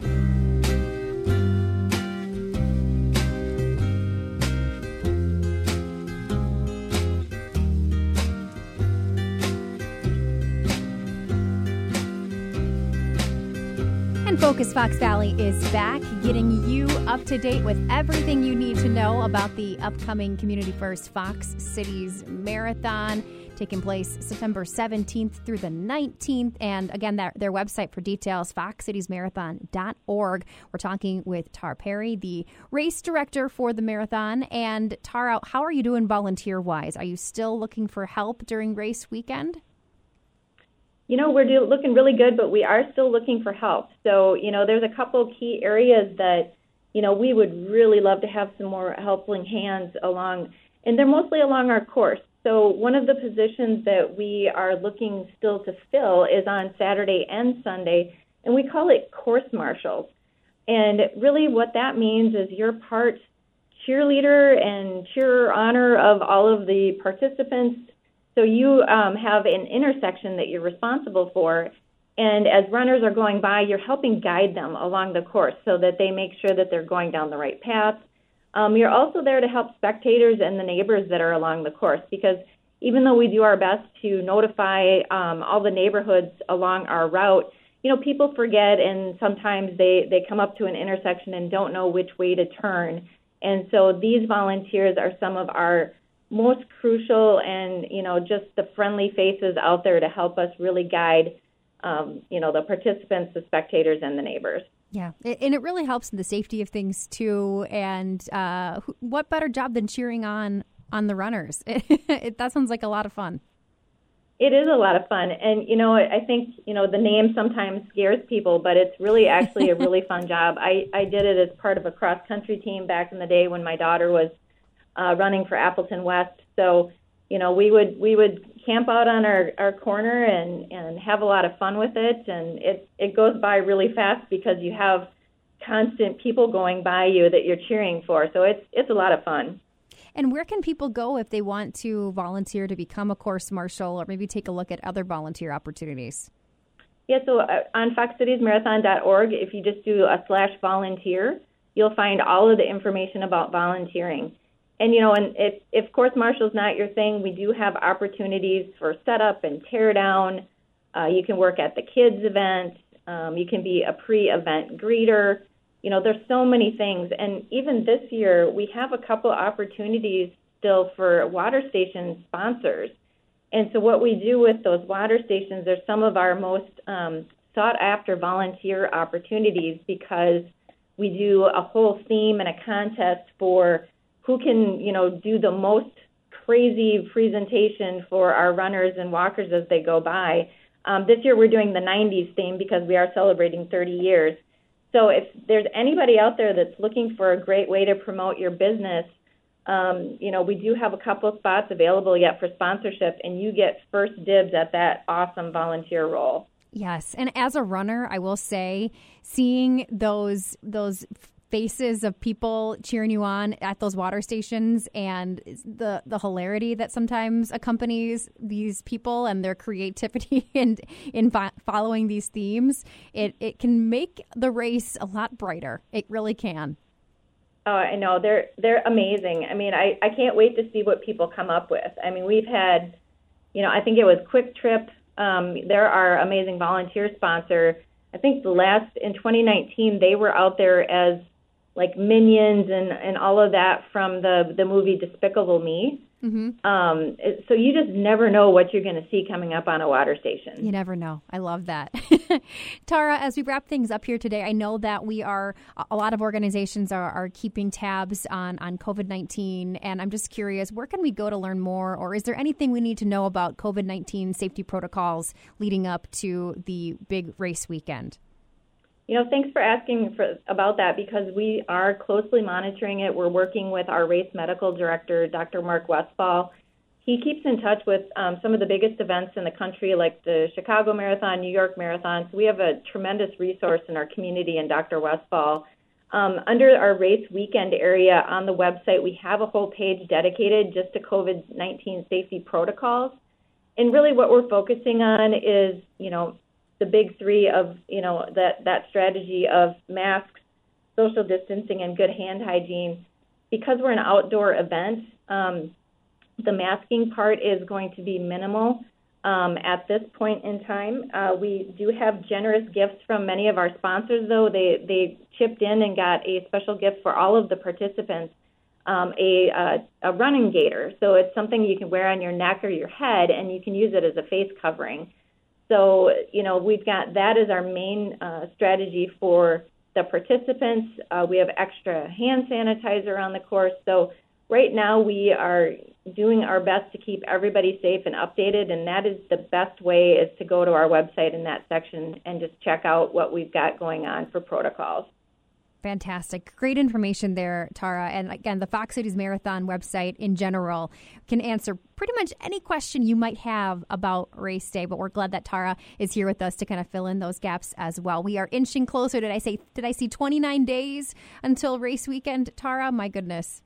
Focus Fox Valley is back, getting you up to date with everything you need to know about the upcoming Community First Fox Cities Marathon taking place September 17th through the 19th. And again, their website for details, foxcitiesmarathon.org. We're talking with Tar Perry, the race director for the marathon. And Tara, how are you doing volunteer wise? Are you still looking for help during race weekend? You know, we're do- looking really good, but we are still looking for help. So, you know, there's a couple key areas that, you know, we would really love to have some more helping hands along, and they're mostly along our course. So, one of the positions that we are looking still to fill is on Saturday and Sunday, and we call it course marshals. And really, what that means is you're part cheerleader and cheer honor of all of the participants so you um, have an intersection that you're responsible for, and as runners are going by, you're helping guide them along the course so that they make sure that they're going down the right path. Um, you're also there to help spectators and the neighbors that are along the course because even though we do our best to notify um, all the neighborhoods along our route, you know, people forget and sometimes they, they come up to an intersection and don't know which way to turn. And so these volunteers are some of our most crucial and you know just the friendly faces out there to help us really guide um, you know the participants the spectators and the neighbors. Yeah. And it really helps in the safety of things too. And uh, what better job than cheering on on the runners? It, that sounds like a lot of fun. It is a lot of fun. And you know i think you know the name sometimes scares people but it's really actually a really fun job. I i did it as part of a cross country team back in the day when my daughter was uh, running for Appleton West. So, you know, we would we would camp out on our, our corner and, and have a lot of fun with it. And it, it goes by really fast because you have constant people going by you that you're cheering for. So it's, it's a lot of fun. And where can people go if they want to volunteer to become a course marshal or maybe take a look at other volunteer opportunities? Yeah, so uh, on foxcitiesmarathon.org, if you just do a slash volunteer, you'll find all of the information about volunteering and you know, and if if course marshal is not your thing, we do have opportunities for setup and tear down. Uh, you can work at the kids event. Um, you can be a pre-event greeter. You know, there's so many things, and even this year we have a couple opportunities still for water station sponsors. And so what we do with those water stations are some of our most um, sought after volunteer opportunities because we do a whole theme and a contest for who can, you know, do the most crazy presentation for our runners and walkers as they go by. Um, this year we're doing the 90s theme because we are celebrating 30 years. So if there's anybody out there that's looking for a great way to promote your business, um, you know, we do have a couple of spots available yet for sponsorship, and you get first dibs at that awesome volunteer role. Yes, and as a runner, I will say, seeing those those faces of people cheering you on at those water stations and the the hilarity that sometimes accompanies these people and their creativity and in following these themes it it can make the race a lot brighter. It really can. Oh i know. They're they're amazing. I mean i i can't wait to see what people come up with. I mean we've had you know i think it was Kwik Trip um, they're our amazing volunteer sponsor. I think the last in 2019 they were out there as like minions and and all of that from the the movie Despicable Me. Mm-hmm. Um, so you just never know what you're going to see coming up on a water station. You never know. I love that. Tara, as we wrap things up here today, I know that we are a lot of organizations are, are keeping tabs on on COVID nineteen, and I'm just curious, where can we go to learn more, or is there anything we need to know about COVID nineteen safety protocols leading up to the big race weekend? You know, thanks for asking for, about that because we are closely monitoring it. We're working with our race medical director, Dr. Mark Westfall. He keeps in touch with um, some of the biggest events in the country, like the Chicago Marathon, New York Marathon. So we have a tremendous resource in our community and Dr. Westfall. Um, under our race weekend area on the website, we have a whole page dedicated just to COVID 19 safety protocols. And really, what we're focusing on is, you know, the big three of you know that that strategy of masks, social distancing, and good hand hygiene. Because we're an outdoor event, um, the masking part is going to be minimal um, at this point in time. Uh, we do have generous gifts from many of our sponsors, though. They they chipped in and got a special gift for all of the participants. Um, a, a, a running gaiter. So it's something you can wear on your neck or your head, and you can use it as a face covering. So, you know, we've got that as our main uh, strategy for the participants. Uh, we have extra hand sanitizer on the course. So, right now we are doing our best to keep everybody safe and updated, and that is the best way is to go to our website in that section and just check out what we've got going on for protocols. Fantastic. Great information there, Tara. And again, the Fox Cities Marathon website in general can answer pretty much any question you might have about race day. But we're glad that Tara is here with us to kind of fill in those gaps as well. We are inching closer. Did I say, did I see 29 days until race weekend, Tara? My goodness.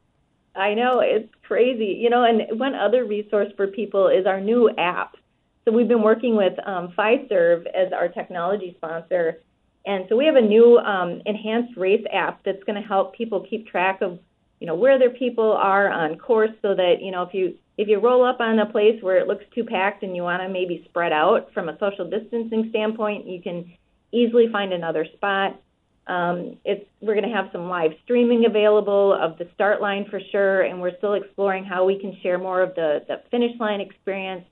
I know. It's crazy. You know, and one other resource for people is our new app. So we've been working with um, Fiserv as our technology sponsor and so we have a new um, enhanced race app that's going to help people keep track of, you know, where their people are on course, so that you know if you if you roll up on a place where it looks too packed and you want to maybe spread out from a social distancing standpoint, you can easily find another spot. Um, it's we're going to have some live streaming available of the start line for sure, and we're still exploring how we can share more of the the finish line experience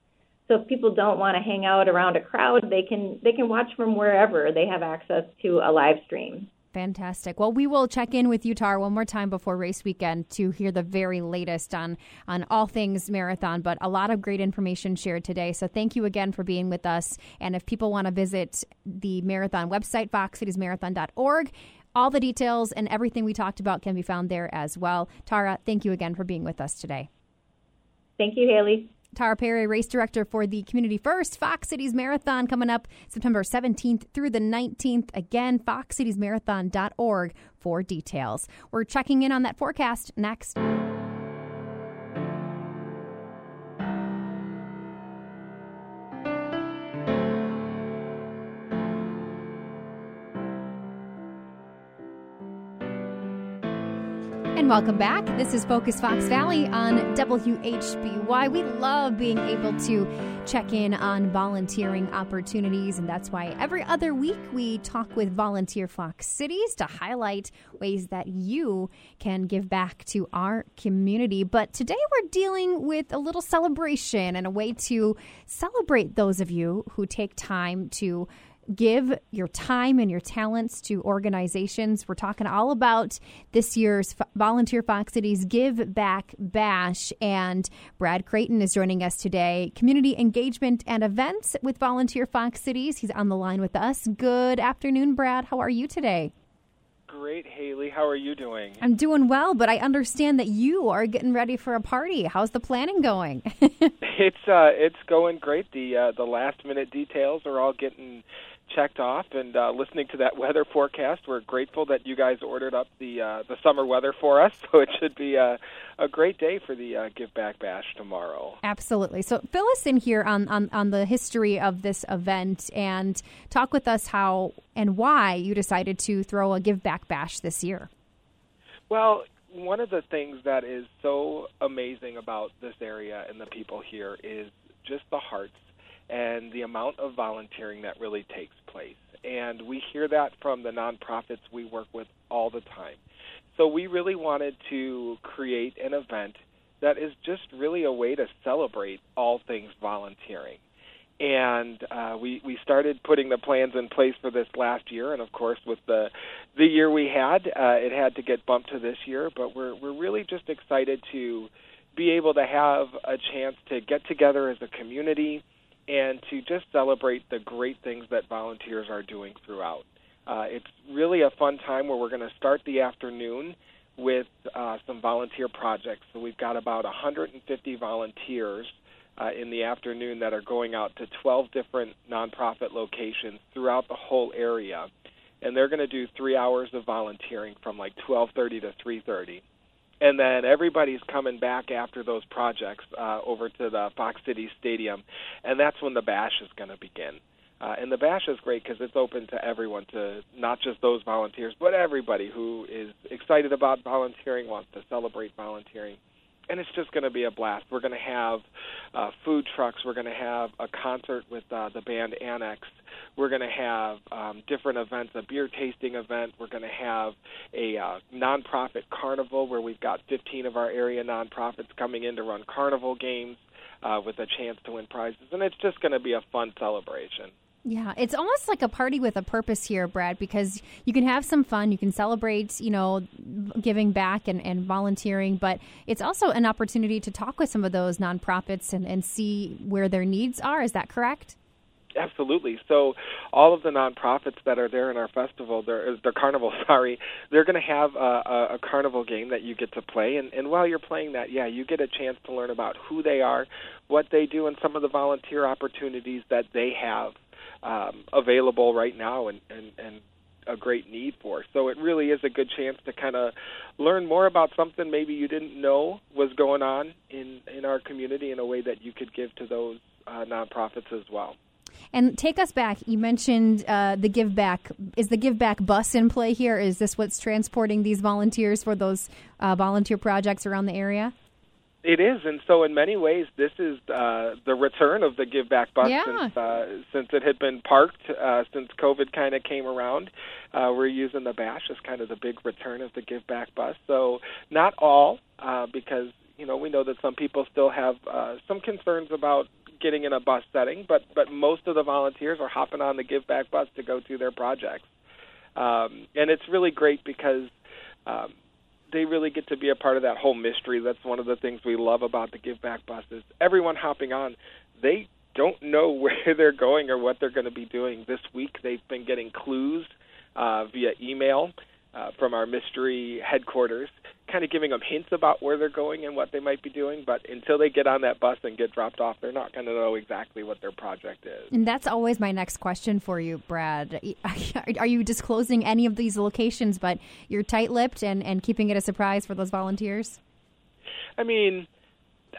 so if people don't want to hang out around a crowd, they can they can watch from wherever they have access to a live stream. Fantastic. Well, we will check in with you, Tar, one more time before race weekend to hear the very latest on on all things marathon. But a lot of great information shared today. So thank you again for being with us. And if people want to visit the marathon website, foxcitiesmarathon.org, all the details and everything we talked about can be found there as well. Tara, thank you again for being with us today. Thank you, Haley. Tara Perry, race director for the Community First Fox Cities Marathon, coming up September 17th through the 19th. Again, foxcitiesmarathon.org for details. We're checking in on that forecast next. Welcome back. This is Focus Fox Valley on WHBY. We love being able to check in on volunteering opportunities, and that's why every other week we talk with Volunteer Fox Cities to highlight ways that you can give back to our community. But today we're dealing with a little celebration and a way to celebrate those of you who take time to give your time and your talents to organizations. We're talking all about this year's Volunteer Fox Cities Give Back Bash. And Brad Creighton is joining us today, Community Engagement and Events with Volunteer Fox Cities. He's on the line with us. Good afternoon, Brad. How are you today? great, Haley. How are you doing? I'm doing well, but I understand that you are getting ready for a party. How's the planning going? it's uh, it's going great. The uh, the last minute details are all getting checked off and uh, listening to that weather forecast. We're grateful that you guys ordered up the uh, the summer weather for us, so it should be a, a great day for the uh, Give Back Bash tomorrow. Absolutely. So fill us in here on, on, on the history of this event and talk with us how and why you decided to throw a Give Back Bash this year. Well, one of the things that is so amazing about this area and the people here is just the hearts and the amount of volunteering that really takes place. And we hear that from the nonprofits we work with all the time. So we really wanted to create an event that is just really a way to celebrate all things volunteering. And uh, we we started putting the plans in place for this last year, and of course, with the the year we had, uh, it had to get bumped to this year. But we're we're really just excited to be able to have a chance to get together as a community and to just celebrate the great things that volunteers are doing throughout. Uh, it's really a fun time where we're going to start the afternoon with uh, some volunteer projects. So we've got about 150 volunteers uh, in the afternoon that are going out to 12 different nonprofit locations throughout the whole area, and they're going to do three hours of volunteering from like 12:30 to 3:30 and then everybody's coming back after those projects uh, over to the Fox City Stadium, and that's when the bash is going to begin. Uh, and the bash is great because it's open to everyone, to not just those volunteers, but everybody who is excited about volunteering, wants to celebrate volunteering and it's just going to be a blast. We're going to have uh, food trucks. We're going to have a concert with uh, the band Annex. We're going to have um, different events, a beer tasting event. We're going to have a uh, nonprofit carnival where we've got 15 of our area nonprofits coming in to run carnival games uh, with a chance to win prizes, and it's just going to be a fun celebration. Yeah, it's almost like a party with a purpose here, Brad, because you can have some fun, you can celebrate, you know, giving back and, and volunteering, but it's also an opportunity to talk with some of those nonprofits and, and see where their needs are. Is that correct? Absolutely. So, all of the nonprofits that are there in our festival, their the carnival, sorry, they're going to have a, a, a carnival game that you get to play, and, and while you're playing that, yeah, you get a chance to learn about who they are, what they do, and some of the volunteer opportunities that they have um, available right now and, and, and a great need for. So it really is a good chance to kind of learn more about something maybe you didn't know was going on in, in our community in a way that you could give to those uh, nonprofits as well. And take us back. You mentioned uh, the Give Back. Is the Give Back bus in play here? Is this what's transporting these volunteers for those uh, volunteer projects around the area? It is, and so in many ways, this is uh, the return of the Give Back Bus yeah. since uh, since it had been parked uh, since COVID kind of came around. Uh, we're using the Bash as kind of the big return of the Give Back Bus. So not all, uh, because you know we know that some people still have uh, some concerns about getting in a bus setting, but but most of the volunteers are hopping on the Give Back Bus to go to their projects, um, and it's really great because. Um, they really get to be a part of that whole mystery. That's one of the things we love about the Give Back Bus is everyone hopping on, they don't know where they're going or what they're going to be doing. This week they've been getting clues uh, via email uh, from our mystery headquarters, kind of giving them hints about where they're going and what they might be doing. But until they get on that bus and get dropped off, they're not going to know exactly what their project is. And that's always my next question for you, Brad. Are you disclosing any of these locations, but you're tight lipped and, and keeping it a surprise for those volunteers? I mean,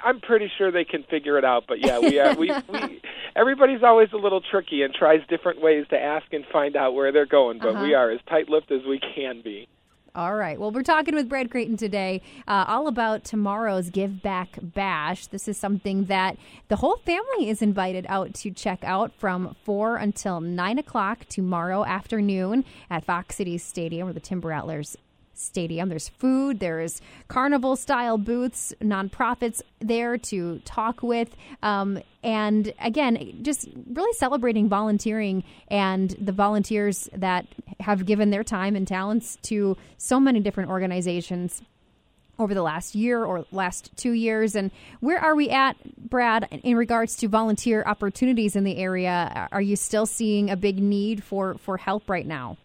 I'm pretty sure they can figure it out. But yeah, we are. we, we everybody's always a little tricky and tries different ways to ask and find out where they're going. But uh-huh. we are as tight-lipped as we can be. All right. Well, we're talking with Brad Creighton today, uh, all about tomorrow's Give Back Bash. This is something that the whole family is invited out to check out from 4 until 9 o'clock tomorrow afternoon at Fox City Stadium, where the Timber Rattlers stadium. There's food, there's carnival style booths, nonprofits there to talk with. Um, and again, just really celebrating volunteering and the volunteers that have given their time and talents to so many different organizations over the last year or last two years. And where are we at, Brad, in regards to volunteer opportunities in the area? Are you still seeing a big need for, for help right now?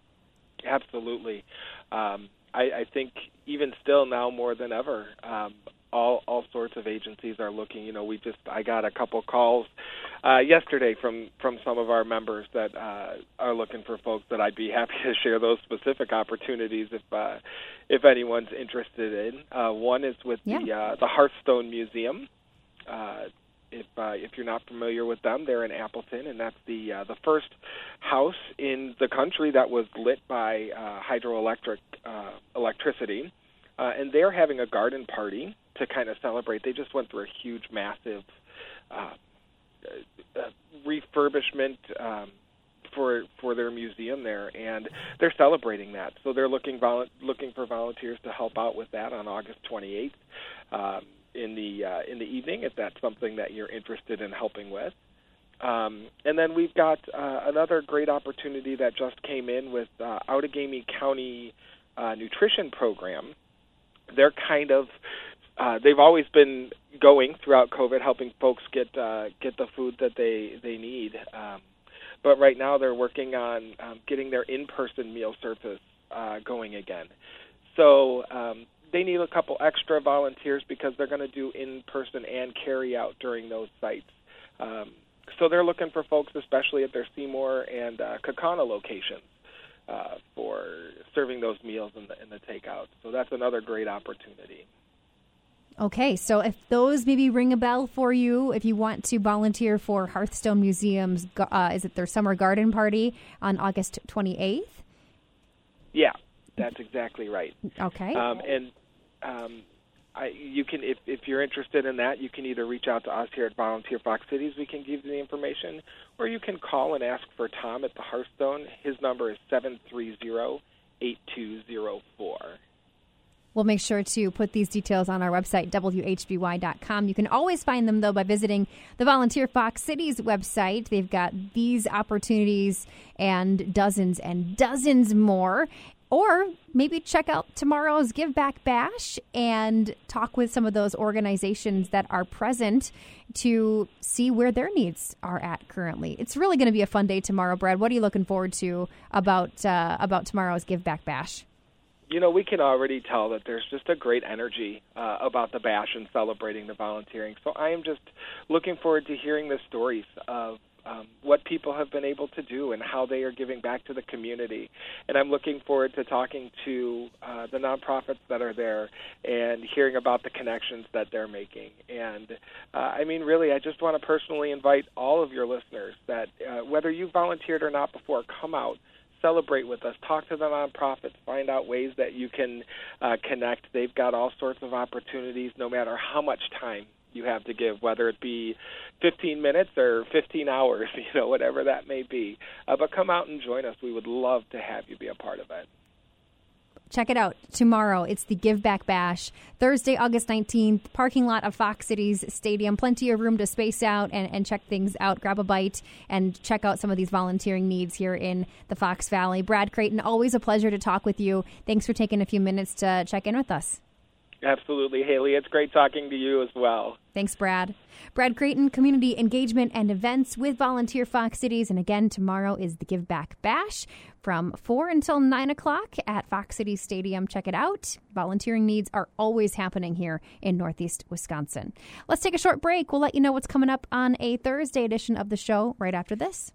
Absolutely. Um, I, I think even still now more than ever, um, all all sorts of agencies are looking. You know, we just I got a couple calls uh, yesterday from from some of our members that uh, are looking for folks that I'd be happy to share those specific opportunities if uh, if anyone's interested in. Uh, one is with Yeah. the uh, the Hearthstone Museum. If uh, if you're not familiar with them, they're in Appleton, and that's the uh, the first house in the country that was lit by uh, hydroelectric uh, electricity, uh, and they're having a garden party to kind of celebrate. They just went through a huge, massive uh, uh, refurbishment um, for for their museum there, and they're celebrating that. So they're looking volu- looking for volunteers to help out with that on August 28th um, in the uh, in the evening, if that's something that you're interested in helping with. Um, and then we've got uh, another great opportunity that just came in with uh, Outagamie County uh, Nutrition Program. They're kind of uh, they've always been going throughout COVID, helping folks get uh, get the food that they they need. Um, but right now they're working on um, getting their in-person meal service uh, going again. So um, they need a couple extra volunteers because they're going to do in-person and carry-out during those sites. Um, so they're looking for folks, especially at their Seymour and uh, Kaukauna locations, uh, for serving those meals in the in the takeout. So that's another great opportunity. Okay, so if those maybe ring a bell for you, if you want to volunteer for Hearthstone Museum's, uh, is it their summer garden party on August 28th? Yeah, that's exactly right. Okay. Um, and um, I, you can, if, if you're interested in that, you can either reach out to us here at Volunteer Fox Cities. We can give you the information, or you can call and ask for Tom at the Hearthstone. His number is seven three zero eight two zero four. We'll make sure to put these details on our website, WHBY.com. You can always find them, though, by visiting the Volunteer Fox Cities website. They've got these opportunities and dozens and dozens more. Or maybe check out tomorrow's Give Back Bash and talk with some of those organizations that are present to see where their needs are at currently. It's really going to be a fun day tomorrow, Brad. What are you looking forward to about uh, about tomorrow's Give Back Bash? you know, we can already tell that there's just a great energy uh, about the bash and celebrating the volunteering. So I am just looking forward to hearing the stories of um, what people have been able to do and how they are giving back to the community. And I'm looking forward to talking to uh, the nonprofits that are there and hearing about the connections that they're making. And uh, I mean, really, I just want to personally invite all of your listeners that uh, whether you volunteered or not before, come out celebrate with us. Talk to the nonprofits. Find out ways that you can uh, connect. They've got all sorts of opportunities, no matter how much time you have to give, whether it be 15 minutes or 15 hours, you know, whatever that may be. Uh, but come out and join us. We would love to have you be a part of it. Check it out tomorrow. It's the Give Back Bash. Thursday, August 19th, parking lot of Fox Cities Stadium. Plenty of room to space out and, and check things out. Grab a bite and check out some of these volunteering needs here in the Fox Valley. Brad Creighton, always a pleasure to talk with you. Thanks for taking a few minutes to check in with us. Absolutely, Haley. It's great talking to you as well. Thanks, Brad. Brad Creighton, Community Engagement and Events with Volunteer Fox Cities. And again, tomorrow is the Give Back Bash from 4 until 9 o'clock at Fox Cities Stadium. Check it out. Volunteering needs are always happening here in Northeast Wisconsin. Let's take a short break. We'll let you know what's coming up on a Thursday edition of the show right after this.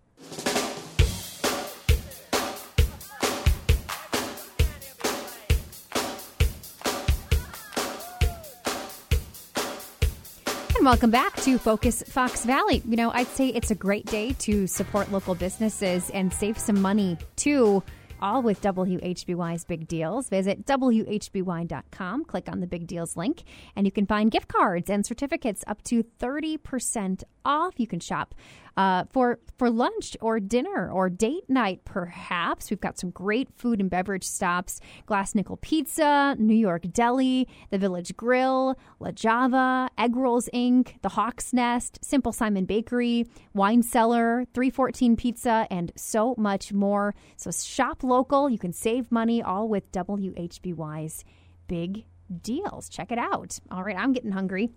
And welcome back to Focus Fox Valley. You know, I'd say it's a great day to support local businesses and save some money too. All with WHBY's big deals. Visit WHBY.com, click on the big deals link, and you can find gift cards and certificates up to 30% off. You can shop uh, for for lunch or dinner or date night, perhaps. We've got some great food and beverage stops: Glass Nickel Pizza, New York Deli, the Village Grill, La Java, Egg Rolls Inc., the Hawk's Nest, Simple Simon Bakery, Wine Cellar, 314 Pizza, and so much more. So shop local. You can save money, all with WHBY's big deals. Check it out. All right, I'm getting hungry.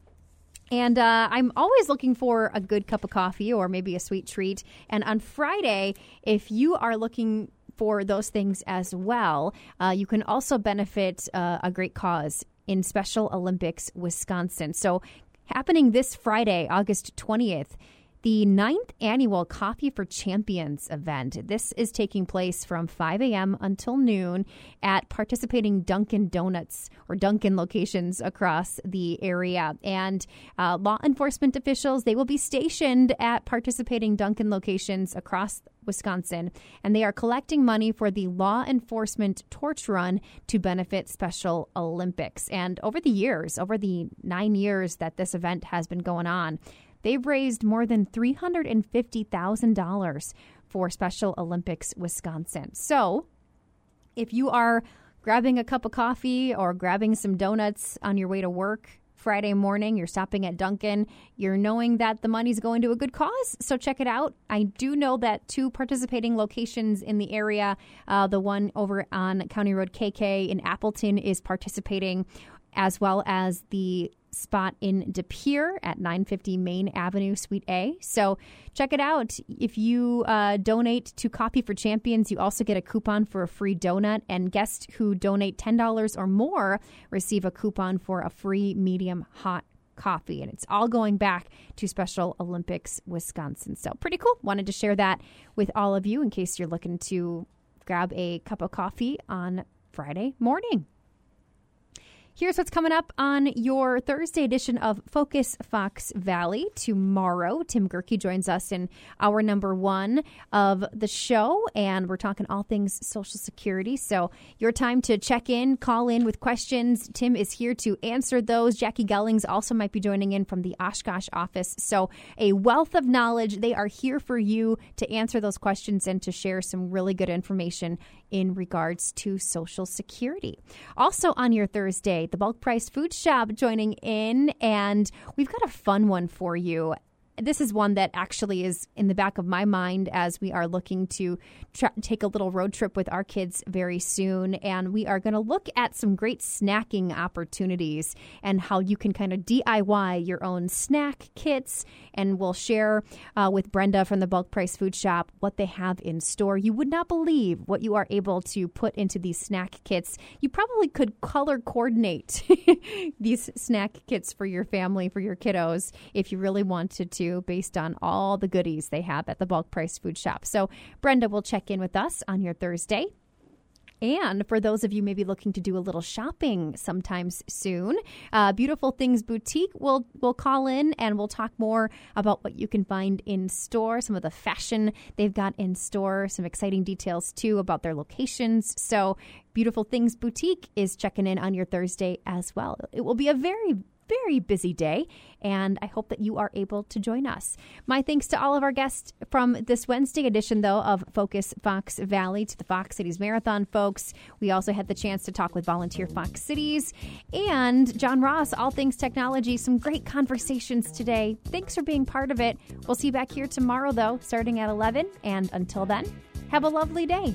And uh, I'm always looking for a good cup of coffee or maybe a sweet treat. And on Friday, if you are looking for those things as well. Uh, you can also benefit uh, a great cause in Special Olympics Wisconsin. So, happening this Friday, August 20th the ninth annual Coffee for Champions event. This is taking place from 5 a.m. until noon at participating Dunkin' Donuts or Dunkin' locations across the area. And uh, law enforcement officials, they will be stationed at participating Dunkin' locations across Wisconsin, and they are collecting money for the Law Enforcement Torch Run to benefit Special Olympics. And over the years, over the nine years that this event has been going on, They've raised more than $350,000 for Special Olympics Wisconsin. So, if you are grabbing a cup of coffee or grabbing some donuts on your way to work Friday morning, you're stopping at Dunkin', you're knowing that the money's going to a good cause. So check it out. I do know that two participating locations in the area, uh, the one over on County Road KK in Appleton, is participating, as well as the spot in De Pere at 950 Main Avenue, Suite A. So check it out. If you uh, donate to Coffee for Champions, you also get a coupon for a free donut. And guests who donate $10 or more receive a coupon for a free medium hot coffee. And it's all going back to Special Olympics Wisconsin. So pretty cool. Wanted to share that with all of you in case you're looking to grab a cup of coffee on Friday morning. Here's what's coming up on your Thursday edition of Focus Fox Valley tomorrow. Tim Gerke joins us in our number one of the show, and we're talking all things Social Security. So, your time to check in, call in with questions. Tim is here to answer those. Jackie Gellings also might be joining in from the Oshkosh office. So, a wealth of knowledge. They are here for you to answer those questions and to share some really good information in regards to Social Security. Also, on your Thursday, the Bulk Price Food Shop joining in, and we've got a fun one for you this is one that actually is in the back of my mind as we are looking to tra- take a little road trip with our kids very soon. And we are going to look at some great snacking opportunities and how you can kind of DIY your own snack kits. And we'll share uh, with Brenda from the Bulk Price Food Shop what they have in store. You would not believe what you are able to put into these snack kits. You probably could color coordinate these snack kits for your family, for your kiddos, if you really wanted to based on all the goodies they have at the bulk price food shop. So Brenda will check in with us on your Thursday. And for those of you maybe looking to do a little shopping sometimes soon, uh, Beautiful Things Boutique will will call in and we'll talk more about what you can find in store, some of the fashion they've got in store, some exciting details too about their locations. So Beautiful Things Boutique is checking in on your Thursday as well. It will be a very very busy day, and I hope that you are able to join us. My thanks to all of our guests from this Wednesday edition, though, of Focus Fox Valley to the Fox Cities Marathon folks. We also had the chance to talk with Volunteer Fox Cities and John Ross, All Things Technology. Some great conversations today. Thanks for being part of it. We'll see you back here tomorrow, though, starting at 11. And until then, have a lovely day.